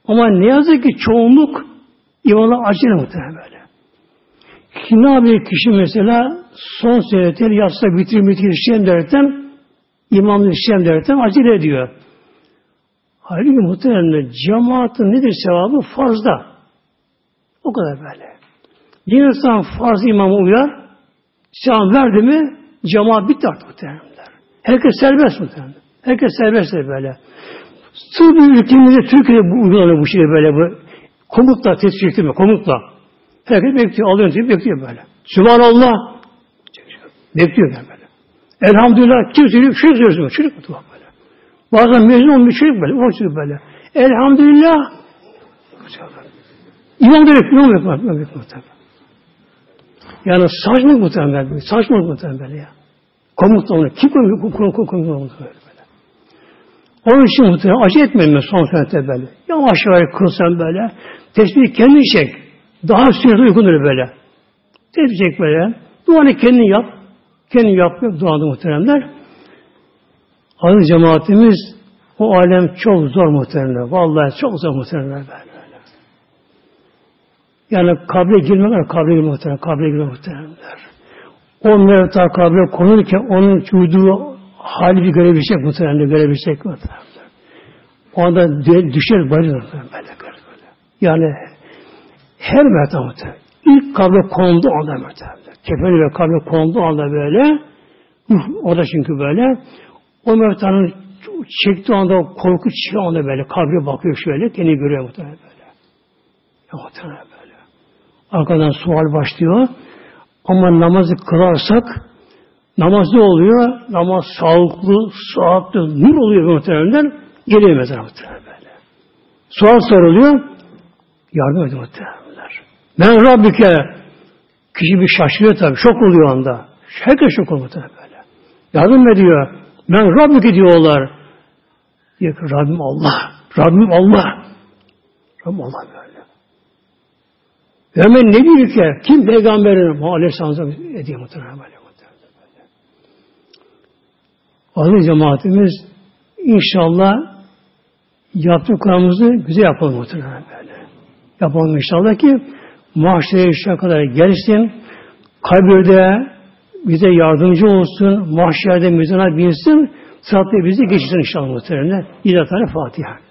Ama ne yazık ki çoğunluk imamlar acele muhtemelen böyle. Ki ne kişi mesela son senetleri yatsa bitir bitir işlem derken imamlık işlem derken acele ediyor. Halbuki muhtemelen cemaatin nedir sevabı? Farzda. O kadar böyle. Bir insan farz imamı uyar, selam verdi mi cemaat bitti artık muhtemelen. Herkes serbest muhtemelen. Herkes serbest böyle. Bir ülkemizde Türkiye'de bu uygulanıyor bu şey böyle bu. Komutla tesbih ettirme, komutla. Herkes bekliyor, alıyor, bekliyor böyle. Sübhanallah. Bekliyor böyle. Elhamdülillah kim söylüyor? Şöyle söylüyorsun. Çocuk mu böyle. Bazen mezun olmuş çocuk böyle. O çocuk böyle. Elhamdülillah. İmam da yok. İmam yok. İmam yok. Yani saçmalık muhtemelen. Saçmalık muhtemelen ya. Komutla onu. Kim komuta komut komut böyle. Onun için muhtemelen acı etmeyin ben son sünette böyle. Yavaş yavaş kılsan böyle. Tesbih kendin çek. Daha sürekli uygundur böyle. Tesbih çek böyle. Duanı kendin yap. Kendin yap. yap duanı muhteremler. Aziz cemaatimiz o alem çok zor muhteremler. Vallahi çok zor muhteremler böyle. Yani kabre girmek var, kabre girmek muhterem, kabre girmek muhteremler. O mevta kabre konurken onun vücudu hali bir görebilecek muhteremler, görebilecek muhteremler. O anda düşer bayılır böyle, böyle. Yani her mevta muhterem. İlk kabre kondu anda muhterem. Kefeni ve kabre kondu anda böyle, o da çünkü böyle, o mevtanın çektiği anda korku çıkıyor anda böyle, kabre bakıyor şöyle, kendini görüyor muhterem böyle. Ya muhterem böyle. Arkadan sual başlıyor. Ama namazı kılarsak namaz ne oluyor? Namaz sağlıklı, sağlıklı, nur oluyor muhtemelen. Geliyor mezara muhtemelen böyle. Sual soruluyor. Yardım ediyor muhtemelen. Ben Rabbike kişi bir şaşırıyor tabi. Şok oluyor anda. Herkes şok oluyor muhtemelen böyle. Yardım ediyor. Ben Rabbike diyorlar. Diyor ki Rabbim Allah. Rabbim Allah. Rabbim Allah böyle. Hemen ne diyor ki? Kim peygamberin? Aleyhisselam ediyor muhtemelen böyle. Aziz cemaatimiz inşallah yaptıklarımızı güzel yapalım muhtemelen böyle. Yapalım inşallah ki mahşere işe kadar gelsin. Kabirde bize yardımcı olsun. Mahşerde mizana binsin. Sıratla bizi geçirsin inşallah muhtemelen. İlahi Fatiha.